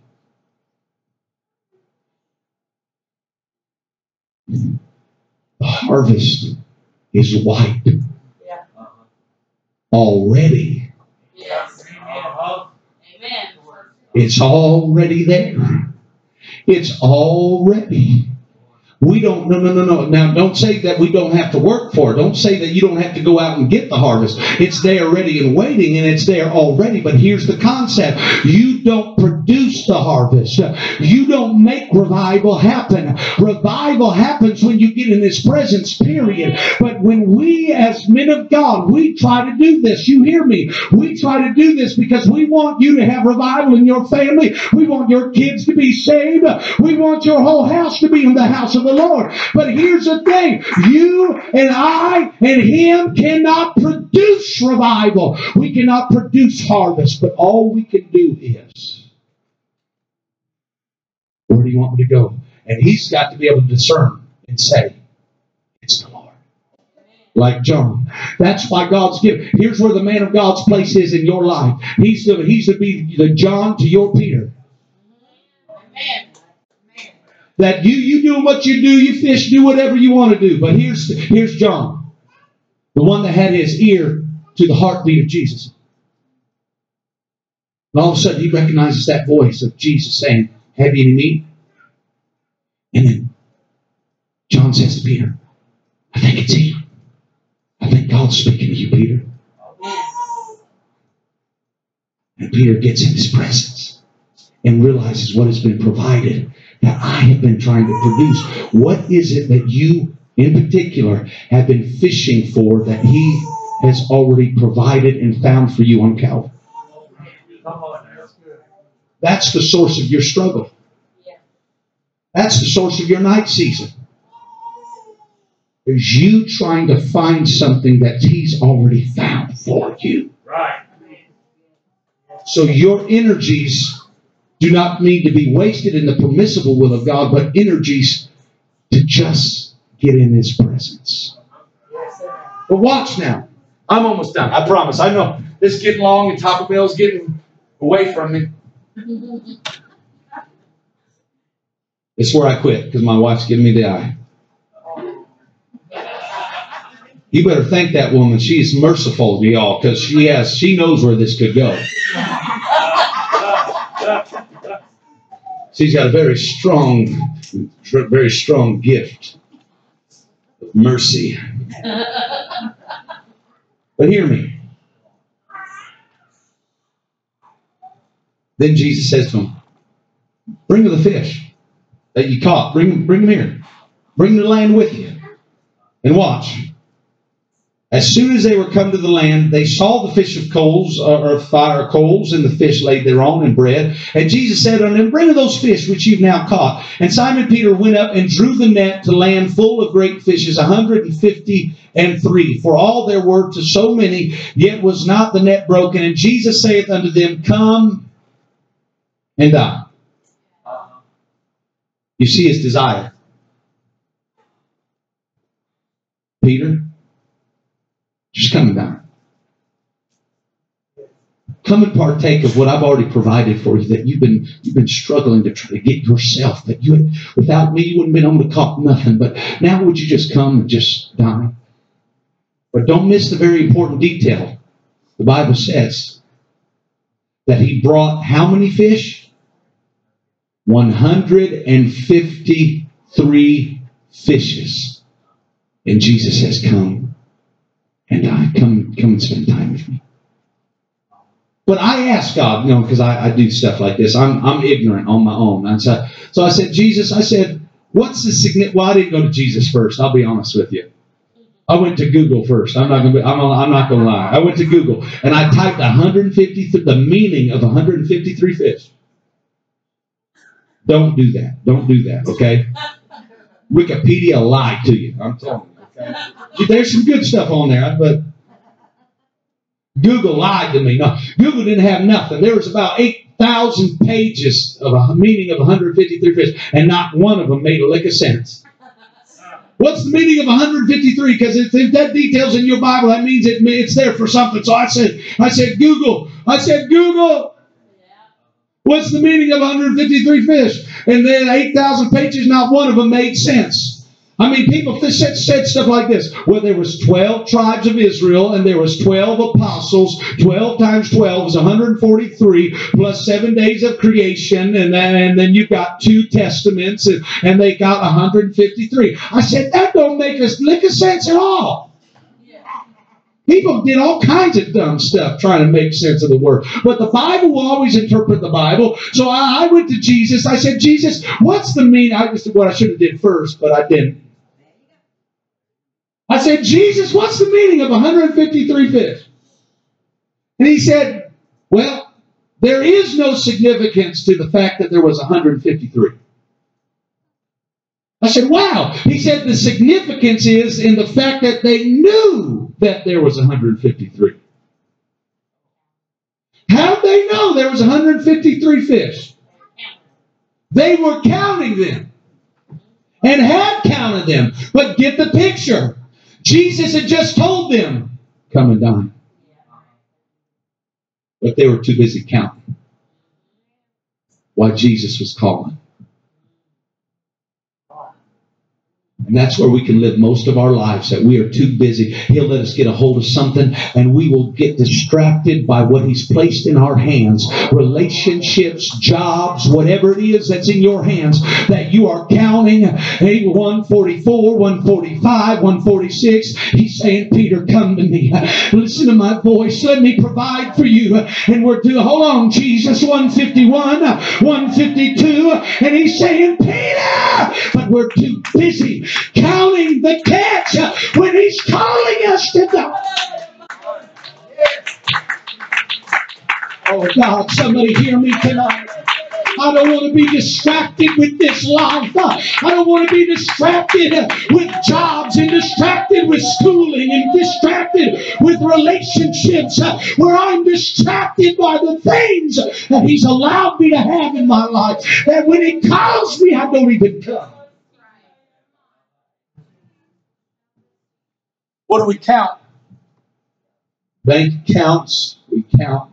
The harvest is white already. Yes. Amen. It's already there. It's already. We don't, no, no, no, no. Now, don't say that we don't have to work for it. Don't say that you don't have to go out and get the harvest. It's there ready and waiting, and it's there already. But here's the concept you don't produce the harvest, you don't make revival happen. Revival happens when you get in His presence, period. But when we, as men of God, we try to do this, you hear me? We try to do this because we want you to have revival in your family. We want your kids to be saved. We want your whole house to be in the house of the Lord. But here's the thing you and I and Him cannot produce revival. We cannot produce harvest, but all we can do is where do you want me to go? And He's got to be able to discern and say, It's the Lord. Like John. That's why God's given. Here's where the man of God's place is in your life. He's to, he's to be the John to your Peter. Amen that you you do what you do, you fish, do whatever you want to do. But here's here's John, the one that had his ear to the heartbeat of Jesus. And all of a sudden he recognizes that voice of Jesus saying, Have you any meat? And then John says to Peter, I think it's him. I think God's speaking to you, Peter. And Peter gets in his presence and realizes what has been provided that I have been trying to produce. What is it that you, in particular, have been fishing for that He has already provided and found for you on Calvary? That's the source of your struggle. That's the source of your night season. Is you trying to find something that He's already found for you. Right. So your energies do not need to be wasted in the permissible will of God, but energies to just get in His presence. But watch now. I'm almost done. I promise. I know this is getting long and Taco Bell's getting away from me. It's where I quit because my wife's giving me the eye. You better thank that woman. She's merciful to y'all because she has she knows where this could go. She's got a very strong, very strong gift of mercy. But hear me. Then Jesus says to him, Bring the fish that you caught. Bring, bring them here. Bring the land with you. And watch. As soon as they were come to the land, they saw the fish of coals, uh, or fire coals, and the fish laid thereon and bread. And Jesus said unto them, Bring of those fish which you've now caught. And Simon Peter went up and drew the net to land full of great fishes, a hundred and fifty and three. For all there were to so many, yet was not the net broken. And Jesus saith unto them, Come and dine. You see his desire. Peter, just come and dine. Come and partake of what I've already provided for you that you've been you've been struggling to try to get yourself. That you without me you wouldn't have been able to caught nothing. But now would you just come and just dine? But don't miss the very important detail. The Bible says that he brought how many fish? 153 fishes. And Jesus says, Come and I come come and spend time with me. But I asked God, you know, because I, I do stuff like this. I'm, I'm ignorant on my own. And so, so I said, Jesus, I said, what's the significance? Well, I didn't go to Jesus first. I'll be honest with you. I went to Google first. I'm not gonna. I'm, I'm not gonna lie. I went to Google and I typed 150. The meaning of 153 fish. Don't do that. Don't do that. Okay. Wikipedia lied to you. I'm telling you. There's some good stuff on there, but Google lied to me. No, Google didn't have nothing. There was about 8,000 pages of a meaning of 153 fish, and not one of them made a lick of sense. What's the meaning of 153? Because if, if that details in your Bible, that means it, it's there for something. So I said, I said, Google. I said, Google. What's the meaning of 153 fish? And then 8,000 pages, not one of them made sense. I mean, people said, said stuff like this. Well, there was 12 tribes of Israel, and there was 12 apostles. 12 times 12 is 143, plus seven days of creation, and then, and then you've got two testaments, and, and they got 153. I said, that don't make us lick of sense at all. People did all kinds of dumb stuff trying to make sense of the word. But the Bible will always interpret the Bible. So I, I went to Jesus. I said, Jesus, what's the meaning? I just what I should have did first, but I didn't. I said, Jesus, what's the meaning of 153 fish? And he said, Well, there is no significance to the fact that there was 153. I said, Wow. He said, The significance is in the fact that they knew that there was 153. How'd they know there was 153 fish? They were counting them and had counted them. But get the picture. Jesus had just told them, come and dine. But they were too busy counting while Jesus was calling. And that's where we can live most of our lives, that we are too busy. He'll let us get a hold of something and we will get distracted by what He's placed in our hands relationships, jobs, whatever it is that's in your hands that you are counting. Hey, 144, 145, 146. He's saying, Peter, come to me. Listen to my voice. Let me provide for you. And we're doing, hold on, Jesus, 151, 152. And He's saying, Peter, but we're too busy counting the catch when He's calling us to go. Oh God, somebody hear me tonight. I don't want to be distracted with this life. I don't want to be distracted with jobs and distracted with schooling and distracted with relationships where I'm distracted by the things that He's allowed me to have in my life. That when He calls me, I don't even come. What do we count? Bank accounts, we count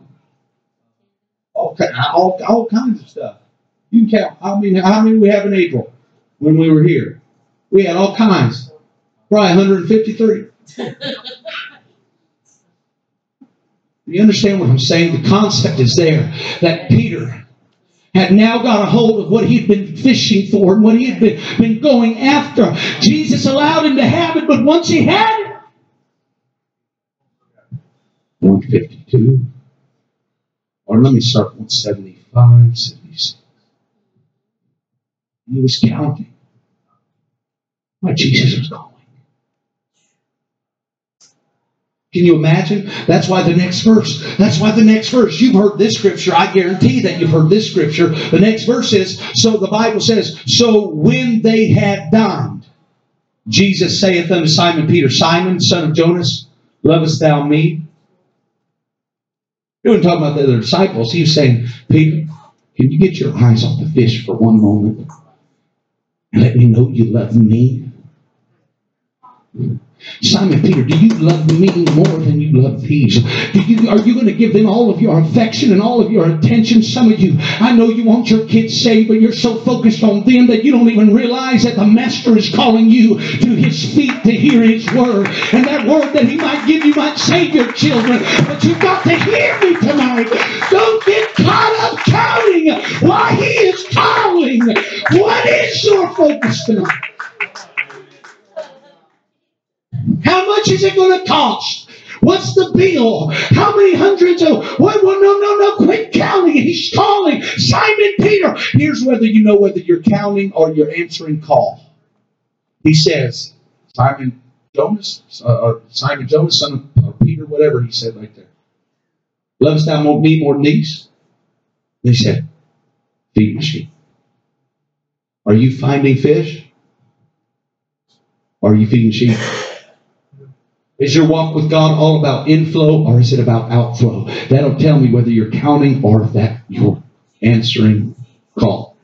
all, all, all kinds of stuff. You can count how many, how many we have in April when we were here. We had all kinds. Probably 153. you understand what I'm saying? The concept is there that Peter had now got a hold of what he'd been fishing for and what he had been, been going after. Jesus allowed him to have it, but once he had it, 152. Or let me start 175, 76. He was counting what Jesus was calling. Can you imagine? That's why the next verse, that's why the next verse, you've heard this scripture. I guarantee that you've heard this scripture. The next verse is, so the Bible says, so when they had dined, Jesus saith unto Simon Peter, Simon, son of Jonas, lovest thou me? He wasn't talking about the other disciples. He was saying, Peter, can you get your eyes off the fish for one moment and let me know you love me? Simon Peter, do you love me more than you love these? Do you, are you going to give them all of your affection and all of your attention? Some of you, I know you want your kids saved, but you're so focused on them that you don't even realize that the Master is calling you to his feet to hear his word. And that word that he might give you might save your children. But you've got to hear me tonight. Don't get caught up counting why he is calling. What is your focus tonight? How much is it going to cost? What's the bill? How many hundreds of what? Well, no, no, no. Quit counting. He's calling Simon Peter. Here's whether you know whether you're counting or you're answering call. He says, Simon Jonas, uh, or Simon Jonas, son of Peter, whatever he said right there. Lovest thou me more than these? He said, Feed my sheep. Are you finding fish? Are you feeding sheep? Is your walk with God all about inflow or is it about outflow? That'll tell me whether you're counting or that you're answering call.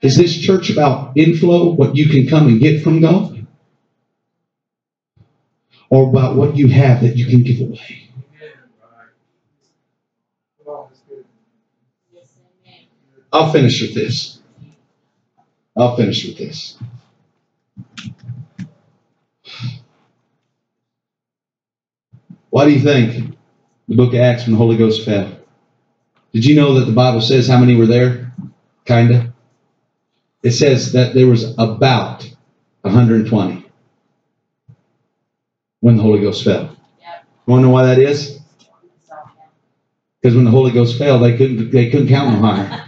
Is this church about inflow, what you can come and get from God? Or about what you have that you can give away? I'll finish with this. I'll finish with this. Why do you think the book of Acts when the Holy Ghost fell? Did you know that the Bible says how many were there? Kinda. It says that there was about 120 when the Holy Ghost fell. Yep. You want to know why that is? Because when the Holy Ghost fell, they couldn't they couldn't count no higher.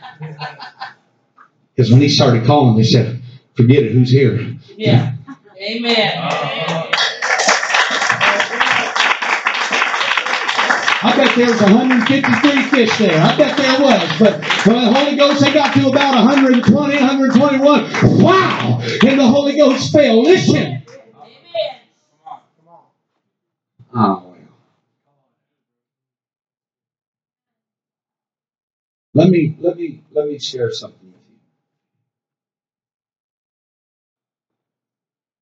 Because when he started calling, they said, "Forget it. Who's here?" Yeah. Amen. Uh-huh. I bet there was 153 fish there. I bet there was. But when the Holy Ghost, they got to about 120, 121. Wow! And the Holy Ghost fell. Listen. Amen. Come on, come on. Oh, well. Let me let me let me share something with you.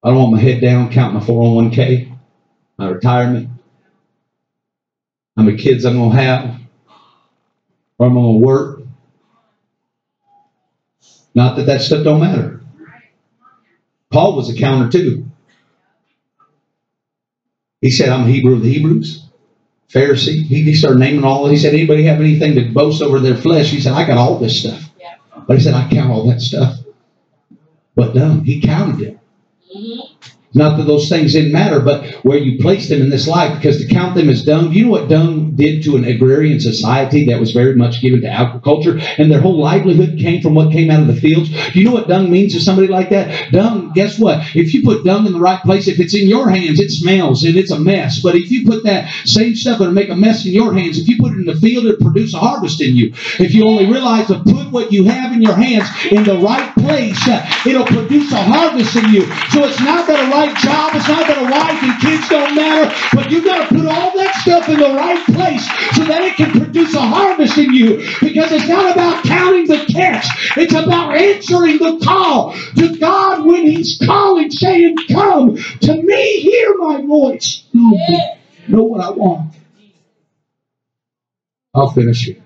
I don't want my head down, count my 401k, my retirement, how many kids I'm gonna have, where I'm gonna work. Not that that stuff don't matter. Paul was a counter too. He said, I'm a Hebrew of the Hebrews. Pharisee. He, he started naming all. He said, anybody have anything to boast over their flesh? He said, I got all this stuff. Yeah. But he said, I count all that stuff. But dumb. He counted it. Mhm. Not that those things didn't matter, but where you placed them in this life, because to count them as dung, you know what dung did to an agrarian society that was very much given to agriculture, and their whole livelihood came from what came out of the fields? Do you know what dung means to somebody like that? Dung, guess what? If you put dung in the right place, if it's in your hands, it smells and it's a mess. But if you put that same stuff that'll make a mess in your hands, if you put it in the field, it'll produce a harvest in you. If you only realize to put what you have in your hands in the right place, it'll produce a harvest in you. So it's not that a job, it's not that a wife and kids don't matter, but you've got to put all that stuff in the right place so that it can produce a harvest in you. Because it's not about counting the catch, it's about answering the call to God when He's calling, saying, Come to me, hear my voice. Know, know what I want. I'll finish it.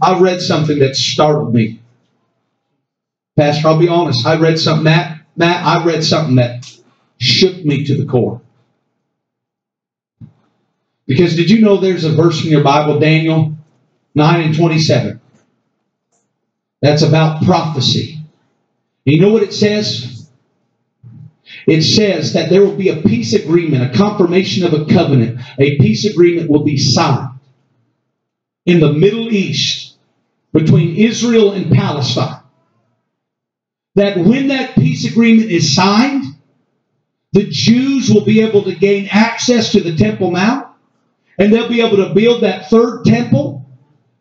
I read something that startled me. Pastor, I'll be honest. I read something, Matt, Matt, I read something that shook me to the core. Because did you know there's a verse in your Bible, Daniel 9 and 27? That's about prophecy. You know what it says? It says that there will be a peace agreement, a confirmation of a covenant. A peace agreement will be signed in the Middle East between Israel and Palestine. That when that peace agreement is signed, the Jews will be able to gain access to the Temple Mount and they'll be able to build that third temple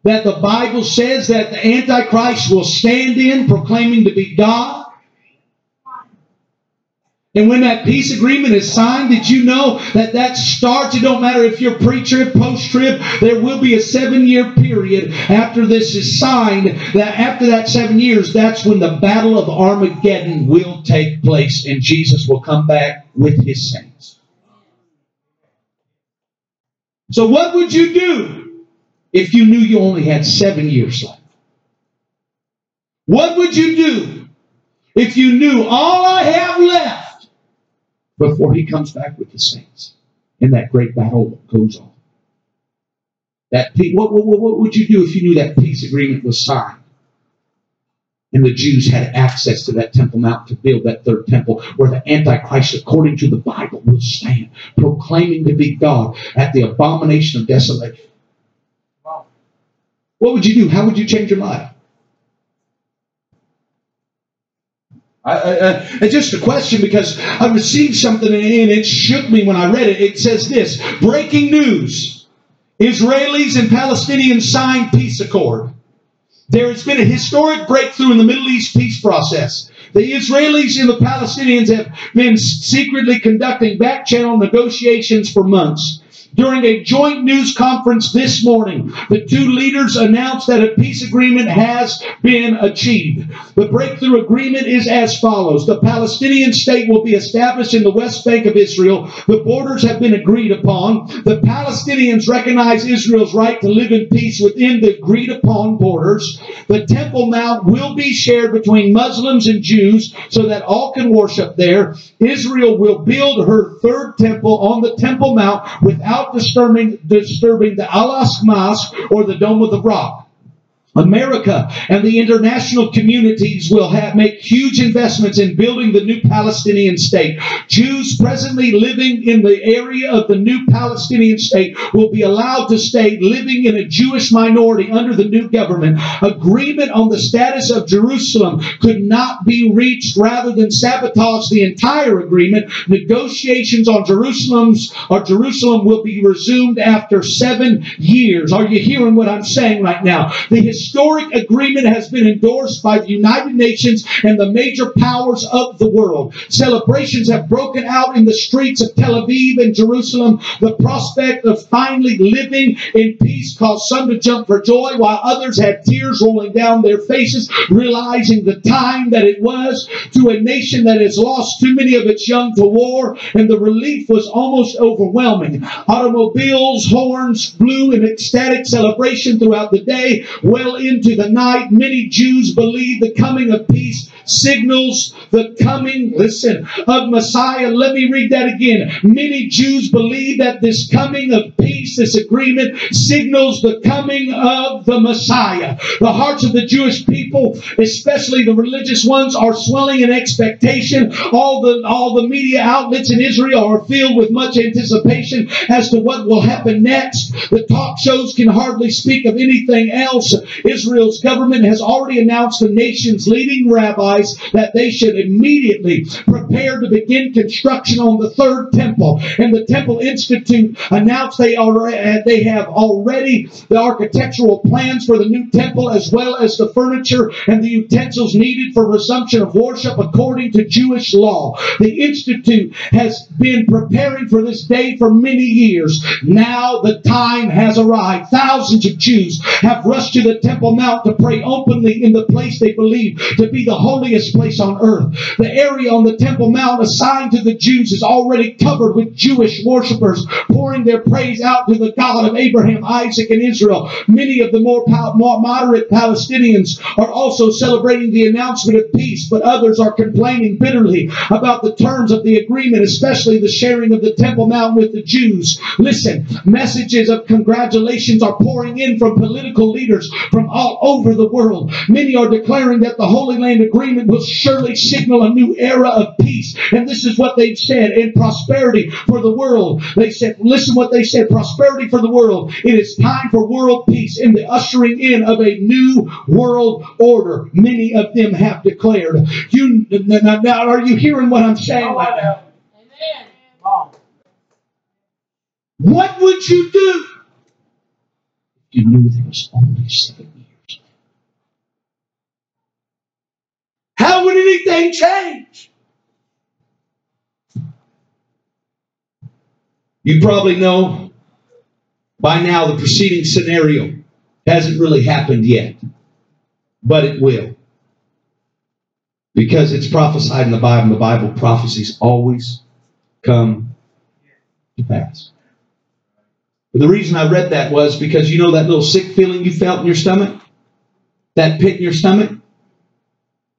that the Bible says that the Antichrist will stand in proclaiming to be God. And when that peace agreement is signed, did you know that that starts? It don't matter if you're pre-trib, post-trib. There will be a seven-year period after this is signed. That after that seven years, that's when the battle of Armageddon will take place, and Jesus will come back with His saints. So, what would you do if you knew you only had seven years left? What would you do if you knew all I have left before he comes back with the saints and that great battle goes on? That pe- what, what, what would you do if you knew that peace agreement was signed? And the Jews had access to that Temple Mount to build that third temple where the Antichrist, according to the Bible, will stand, proclaiming to be God at the abomination of desolation. What would you do? How would you change your life? I, I, it's just a question because I received something and it shook me when I read it. It says this breaking news Israelis and Palestinians signed peace accord. There has been a historic breakthrough in the Middle East peace process. The Israelis and the Palestinians have been secretly conducting back channel negotiations for months. During a joint news conference this morning, the two leaders announced that a peace agreement has been achieved. The breakthrough agreement is as follows The Palestinian state will be established in the West Bank of Israel. The borders have been agreed upon. The Palestinians recognize Israel's right to live in peace within the agreed upon borders. The Temple Mount will be shared between Muslims and Jews so that all can worship there. Israel will build her third temple on the Temple Mount without disturbing, disturbing the Al-Aqsa Mosque or the Dome of the Rock. America and the international communities will have make huge investments in building the new Palestinian state. Jews presently living in the area of the new Palestinian state will be allowed to stay living in a Jewish minority under the new government. Agreement on the status of Jerusalem could not be reached rather than sabotage the entire agreement. Negotiations on Jerusalem's or Jerusalem will be resumed after seven years. Are you hearing what I'm saying right now? The historic agreement has been endorsed by the United Nations and the major powers of the world. Celebrations have broken out in the streets of Tel Aviv and Jerusalem. The prospect of finally living in peace caused some to jump for joy, while others had tears rolling down their faces, realizing the time that it was to a nation that has lost too many of its young to war, and the relief was almost overwhelming. Automobiles, horns blew in ecstatic celebration throughout the day. Well into the night, many Jews believed the coming of peace signals the coming, listen, of Messiah. Let me read that again. Many Jews believe that this coming of peace, this agreement, signals the coming of the Messiah. The hearts of the Jewish people, especially the religious ones, are swelling in expectation. All the all the media outlets in Israel are filled with much anticipation as to what will happen next. The talk shows can hardly speak of anything else. Israel's government has already announced the nation's leading rabbis that they should immediately prepare to begin construction on the third temple. And the Temple Institute announced they already uh, they have already the architectural plans for the new temple as well as the furniture and the utensils needed for resumption of worship according to Jewish law. The Institute has been preparing for this day for many years. Now the time has arrived. Thousands of Jews have rushed to the Temple Mount to pray openly in the place they believe to be the holiest place on earth. The area on the Temple Mount assigned to the Jews is already covered with Jewish worshippers pouring their praise out to the God of Abraham, Isaac, and Israel. Many of the more, more moderate Palestinians are also celebrating the announcement of peace, but others are complaining bitterly about the terms of the agreement, especially the sharing of the Temple Mount with the Jews. Listen, messages of congratulations are pouring in from political leaders from all over the world. Many are declaring that the Holy Land Agreement will surely signal a new era of peace. And this is what they've said in prosperity for the world. They said, listen what they said prosperity for the world. It is time for world peace and the ushering in of a new world order. Many of them have declared. You now, now are you hearing what I'm saying? Oh, know. Amen. Come. What would you do if you knew there was only seven years? How would anything change? You probably know by now the preceding scenario hasn't really happened yet, but it will. Because it's prophesied in the Bible, the Bible prophecies always come to pass. But the reason I read that was because you know that little sick feeling you felt in your stomach? That pit in your stomach?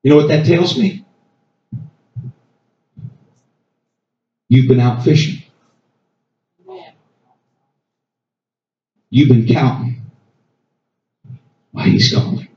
You know what that tells me? You've been out fishing. You've been counting. Why he's gone.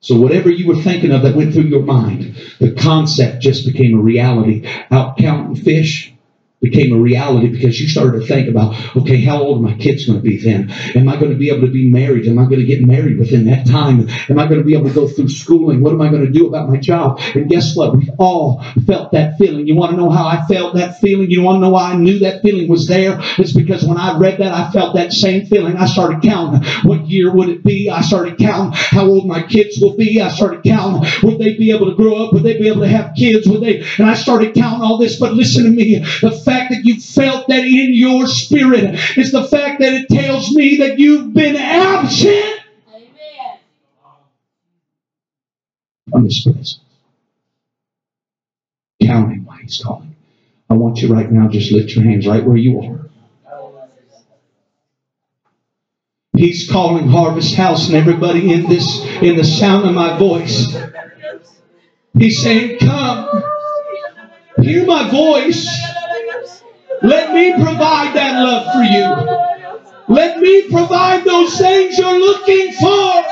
So whatever you were thinking of that went through your mind, the concept just became a reality. Out counting fish became a reality because you started to think about, okay, how old are my kids going to be then? Am I going to be able to be married? Am I going to get married within that time? Am I going to be able to go through schooling? What am I going to do about my job? And guess what? We've all felt that feeling. You want to know how I felt that feeling? You want to know why I knew that feeling was there? It's because when I read that, I felt that same feeling. I started counting what year would it be? I started counting how old my kids will be. I started counting would they be able to grow up? Would they be able to have kids? Would they? And I started counting all this. But listen to me. The fact that you felt that in your spirit is the fact that it tells me that you've been absent Amen. from His presence. Counting why He's calling. I want you right now, just lift your hands right where you are. He's calling Harvest House and everybody in this, in the sound of my voice. He's saying, Come, hear my voice. Let me provide that love for you. Let me provide those things you're looking for.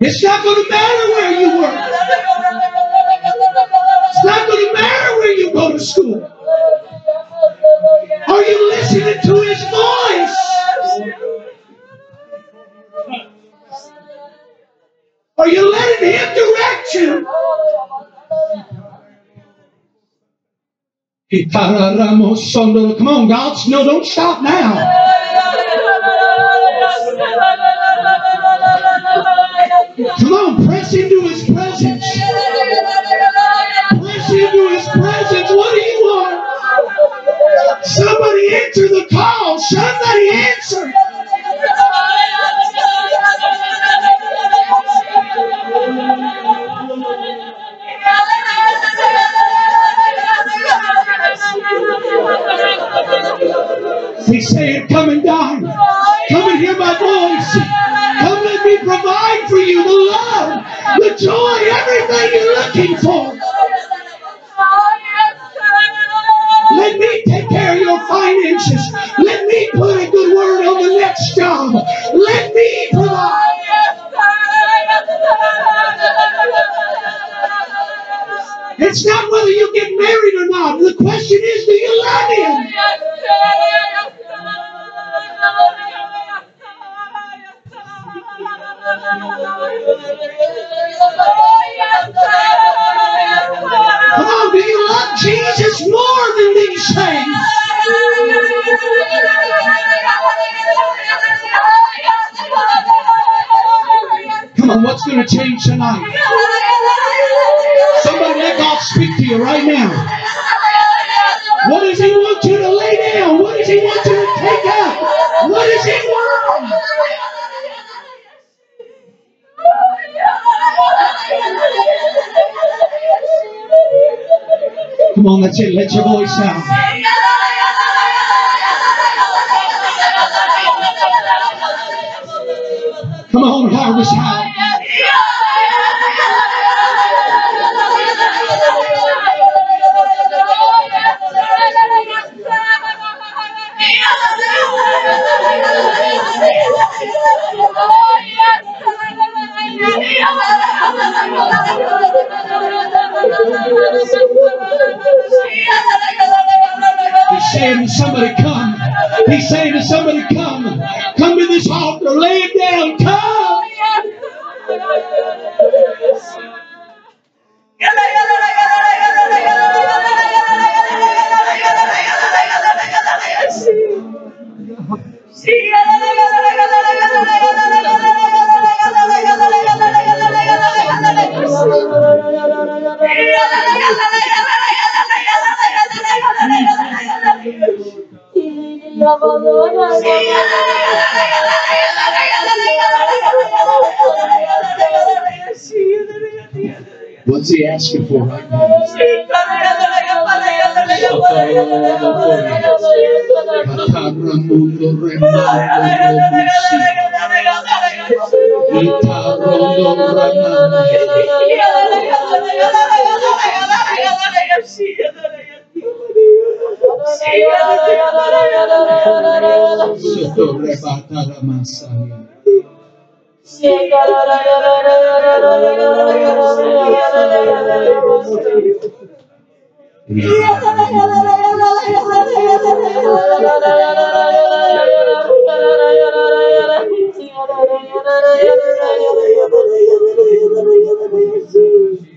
It's not going to matter where you work. It's not going to matter where you go to school. Are you listening to his voice? Are you letting him direct you? Come on, God. No, don't stop now. Come on, press into his presence. Press into his presence. What do you want? Somebody answer the call. Somebody answer. He's saying, Come and dine. Come and hear my voice. Come let me provide for you the love, the joy, everything you're looking for. Let me take care of your finances. Let me put a good word on the next job. Let me provide. It's not whether you get married or not. The question is, do you love him? It. Let your voice out.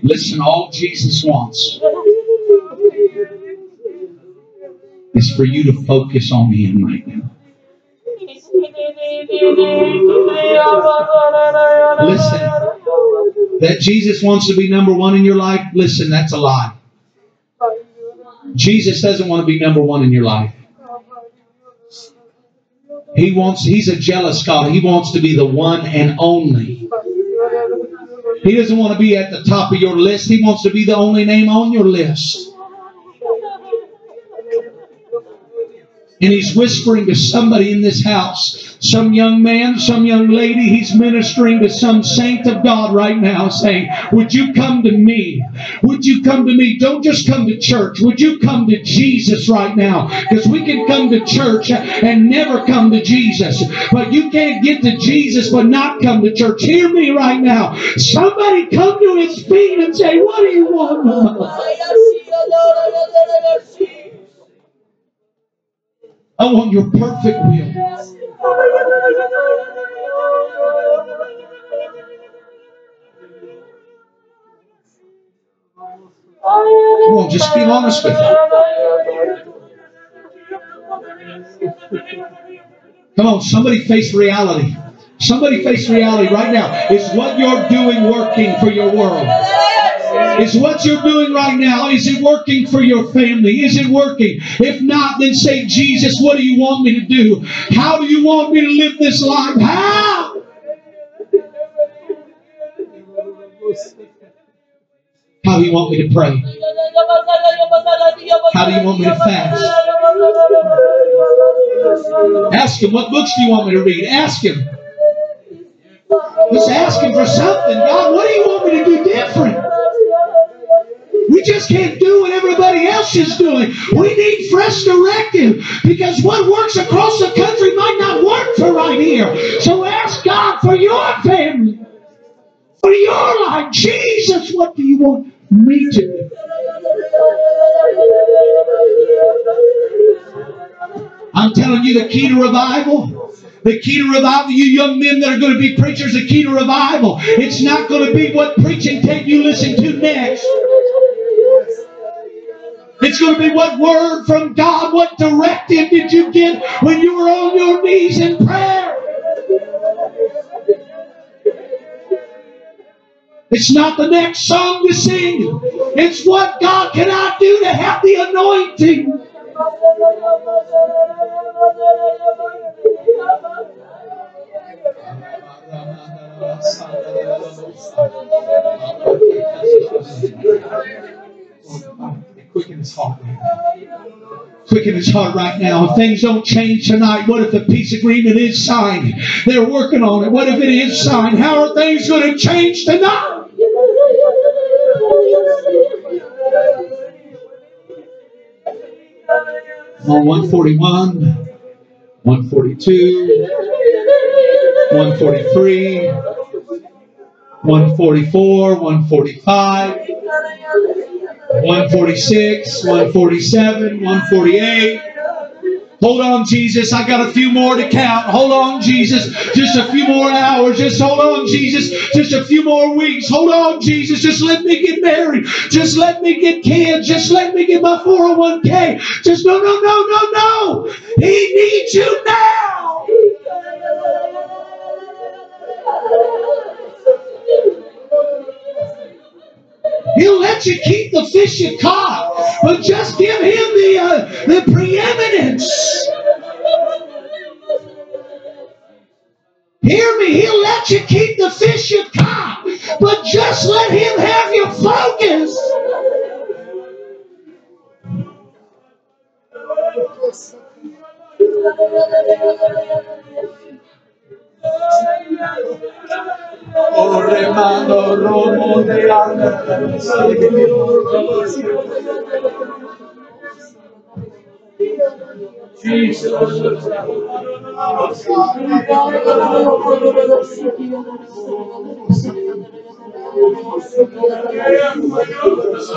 Listen, all Jesus wants is for you to focus on Him right now. Listen, that Jesus wants to be number one in your life, listen, that's a lie. Jesus doesn't want to be number one in your life. He wants, he's a jealous God. He wants to be the one and only. He doesn't want to be at the top of your list. He wants to be the only name on your list. And he's whispering to somebody in this house, some young man, some young lady. He's ministering to some saint of God right now, saying, Would you come to me? Would you come to me? Don't just come to church. Would you come to Jesus right now? Because we can come to church and never come to Jesus. But you can't get to Jesus but not come to church. Hear me right now. Somebody come to his feet and say, What do you want? I want your perfect will. Come on, just be honest with him. Come on, somebody face reality. Somebody face reality right now. Is what you're doing working for your world? Is what you're doing right now, is it working for your family? Is it working? If not, then say, Jesus, what do you want me to do? How do you want me to live this life? How? How do you want me to pray? How do you want me to fast? Ask him, what books do you want me to read? Ask him. Just ask him for something. God, what do you want me to do different? Just can't do what everybody else is doing. We need fresh directive because what works across the country might not work for right here. So ask God for your family, for your life. Jesus, what do you want me to do? I'm telling you the key to revival. The key to revival, you young men that are going to be preachers, the key to revival. It's not going to be what preaching tape you listen to next. It's going to be what word from God, what directive did you get when you were on your knees in prayer? It's not the next song to sing. It's what God can I do to have the anointing. Quicken his heart right now. Quicken his heart right now. If things don't change tonight, what if the peace agreement is signed? They're working on it. What if it is signed? How are things going to change tonight? On 141, 142, 143, 144, 145, 146, 147, 148. Hold on, Jesus. I got a few more to count. Hold on, Jesus. Just a few more hours. Just hold on, Jesus. Just a few more weeks. Hold on, Jesus. Just let me get married. Just let me get kids. Just let me get my 401k. Just no, no, no, no, no. He needs you now. He'll let you keep the fish you caught, but just give him the uh, the preeminence. Hear me. He'll let you keep the fish you caught, but just let him have your focus. Oh, remando romo de Remember yourself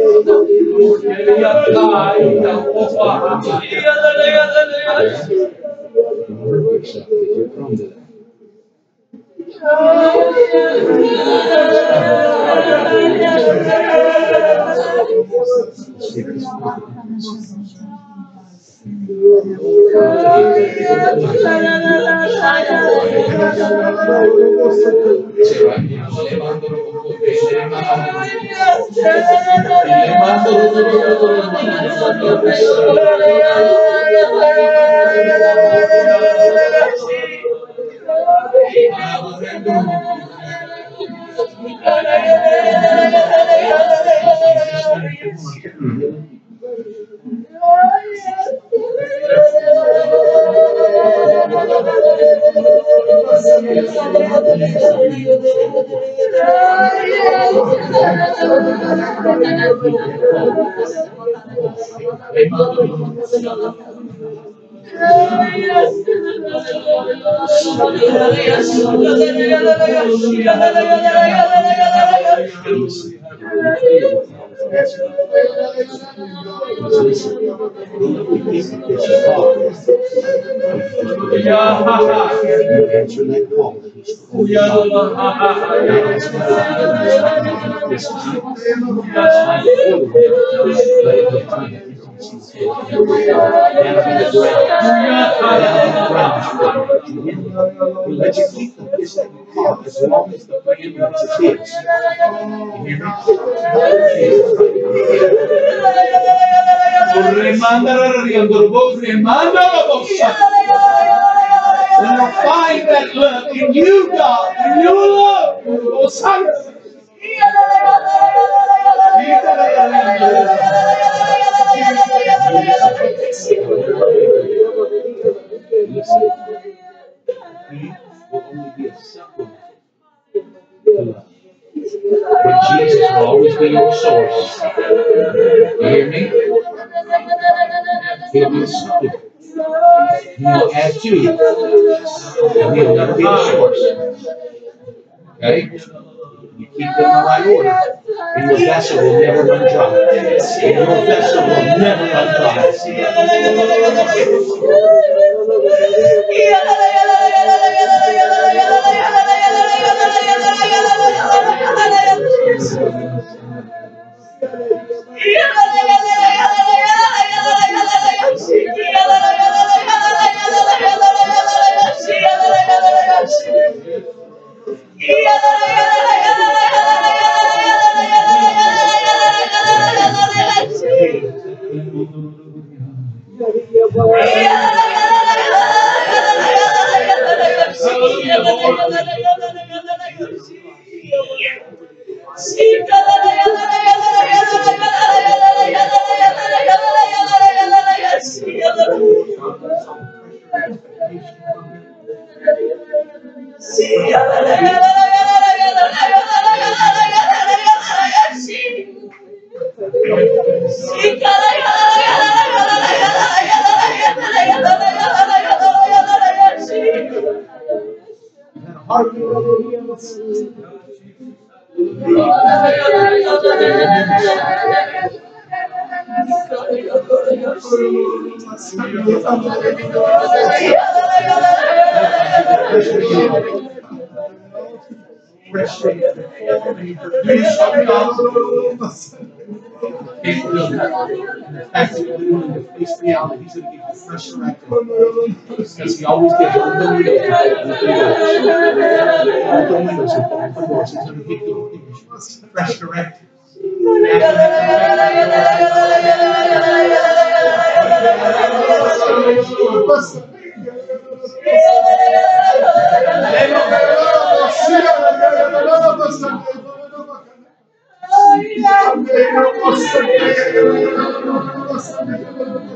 that Oh, yeah. You're prone to that. Say right now, You call. Let you the fish that you caught as long the preeminence is his. You hear I find that love in you, God, in your love, oh, to you. And he'll never be the source. Okay? You keep them in the right order. And your vessel will never run dry. And your vessel will never run dry. now that he's going to give you fresh direction. Because he always gives open windows to open doors. Open windows to the doors. He's going to give you fresh direction.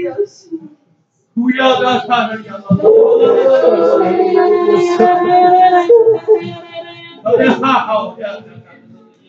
Deus. Oh, yeah.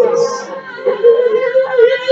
Yes.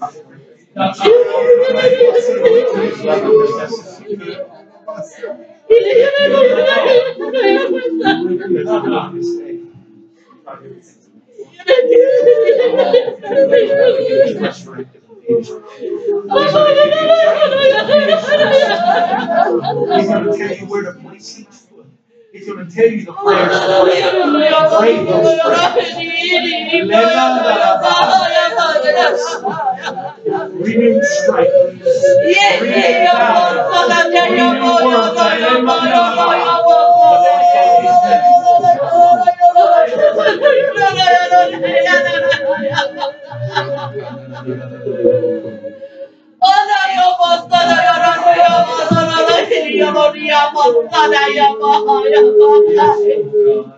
He's going to tell you where to place each foot. He's going to tell you the prayers to pray. Pray those prayers renewed strength, renewed power, renewed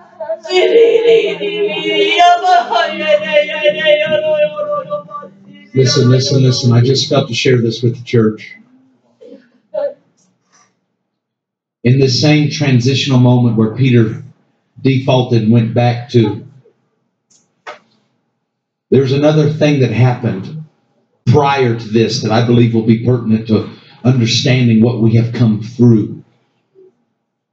Listen, listen, listen. I just got to share this with the church. In this same transitional moment where Peter defaulted and went back to, there's another thing that happened prior to this that I believe will be pertinent to understanding what we have come through.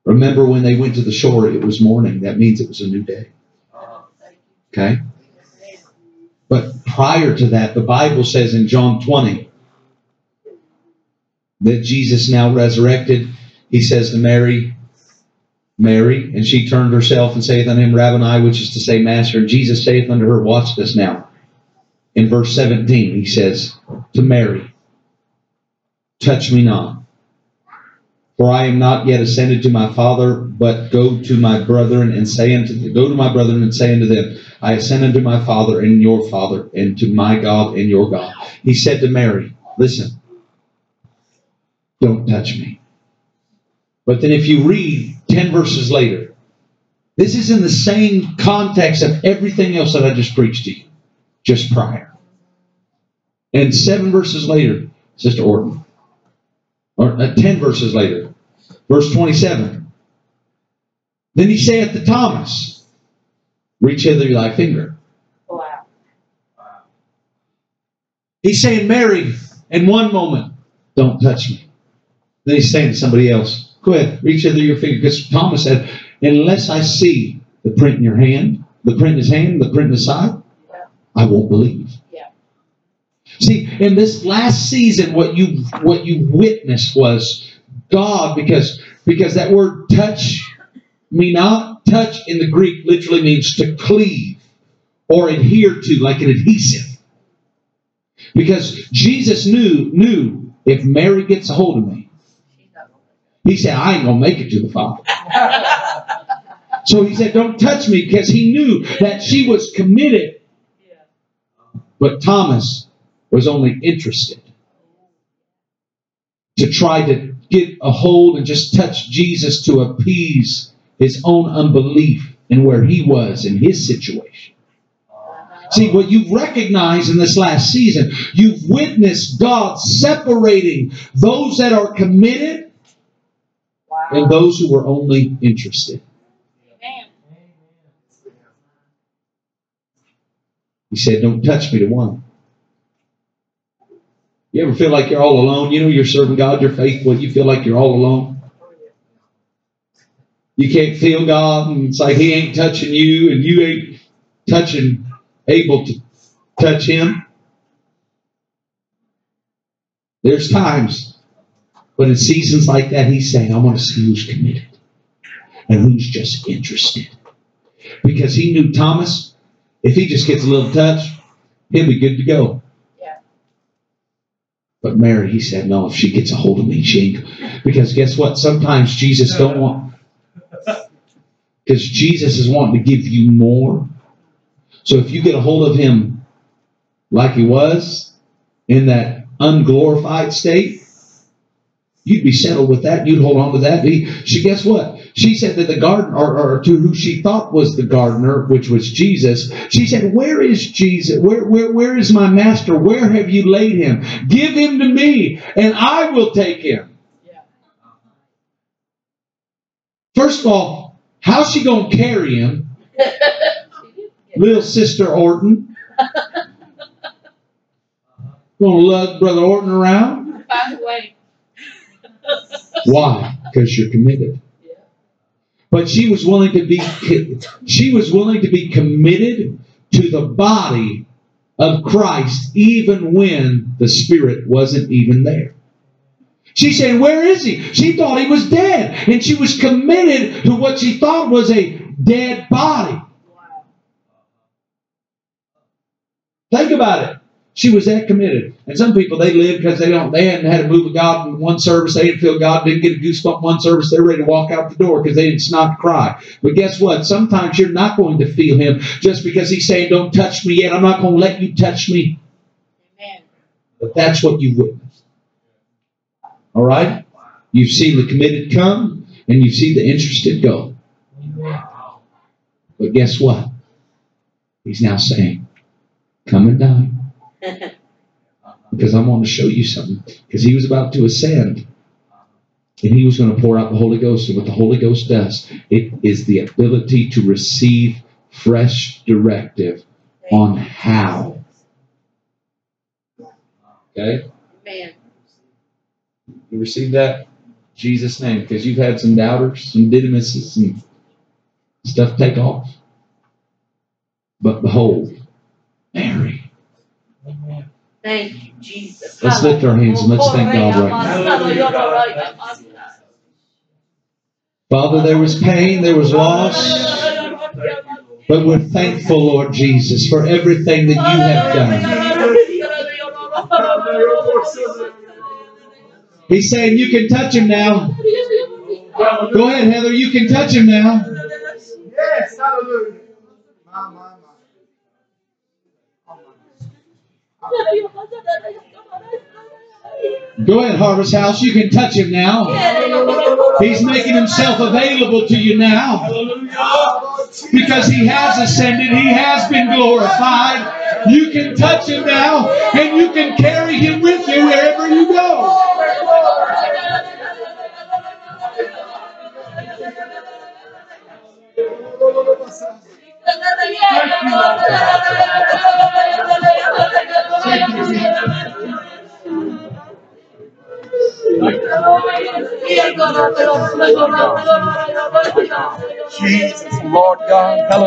Remember when they went to the shore, it was morning. That means it was a new day. Okay? But prior to that, the Bible says in John 20 that Jesus now resurrected, he says to Mary, Mary, and she turned herself and saith unto him, Rabboni, which is to say, Master. And Jesus saith unto her, Watch this now. In verse 17, he says to Mary, Touch me not, for I am not yet ascended to my Father, but go to my brethren and say unto them, go to my brethren and say unto them, I ascend unto my Father and your Father, and to my God and your God. He said to Mary, Listen, don't touch me. But then if you read 10 verses later, this is in the same context of everything else that I just preached to you, just prior. And seven verses later, Sister Orton, or uh, 10 verses later, verse 27. Then he saith to Thomas, Reach hither thy finger. Wow. He's saying, Mary, in one moment, don't touch me. Then he's saying to somebody else, Go ahead, reach hither your finger. Because Thomas said, Unless I see the print in your hand, the print in his hand, the print in his side, Yeah. I won't believe. Yeah. See, in this last season, what you what you witnessed was God, because because that word touch me not, touch in the Greek literally means to cleave or adhere to, like an adhesive. Because Jesus knew knew if Mary gets a hold of me, he said, I ain't gonna make it to the Father. So he said, Don't touch me, because he knew that she was committed. But Thomas was only interested to try to get a hold and just touch Jesus to appease his own unbelief in where he was in his situation. See, what you've recognized in this last season, you've witnessed God separating those that are committed and those who are only interested. Amen. He said, Don't touch me to one. You ever feel like you're all alone? You know you're serving God, you're faithful, you feel like you're all alone. You can't feel God, and it's like He ain't touching you, and you ain't touching, able to touch Him. There's times, but in seasons like that, He's saying, I want to see who's committed and who's just interested. Because He knew Thomas, if he just gets a little touch, he'll be good to go. But Mary, he said, no, if she gets a hold of me, she. Because guess what? Sometimes Jesus don't want. Because Jesus is wanting to give you more. So if you get a hold of him like he was in that unglorified state, you'd be settled with that. You'd hold on to that. He, she, guess what? She said that the gardener, or, or to who she thought was the gardener, which was Jesus, she said, Where is Jesus? Where, where, where is my master? Where have you laid him? Give him to me, and I will take him. Yeah. First of all, how's she going to carry him? Little sister Orton. To lug Brother Orton around? By the way. Why? Because you're committed. But she was willing to be she was willing to be committed to the body of Christ even when the spirit wasn't even there. She said, Where is he? She thought he was dead. And she was committed to what she thought was a dead body. Think about it. She was that committed. And some people they live because they don't they hadn't had a move of God in one service, they didn't feel God, didn't get a goosebump one service, they're ready to walk out the door because they didn't snot cry. But guess what? Sometimes you're not going to feel him just because he's saying, Don't touch me yet. I'm not going to let you touch me. Amen. But that's what you witnessed. All right? You've seen the committed come and you've seen the interested go. But guess what? He's now saying, Come and dine. Because I'm going to show you something. Because he was about to ascend. And he was going to pour out the Holy Ghost. And what the Holy Ghost does, it is the ability to receive fresh directive on how. Okay? Amen. You receive that? Jesus' name. Because you've had some doubters, some didymuses, and stuff take off. But behold, Mary. Thank you, Jesus. Let's lift our hands and let's thank God right now. Father, there was pain, there was loss, but we're thankful, Lord Jesus, for everything that you have done. He's saying you can touch him now. Go ahead, Heather, you can touch him now. Yes, hallelujah. Go ahead, Harvest House, you can touch him now. He's making himself available to you now because he has ascended, he has been glorified. You can touch him now and you can carry him with you wherever you go. Jesus, Lord God. Hallelujah.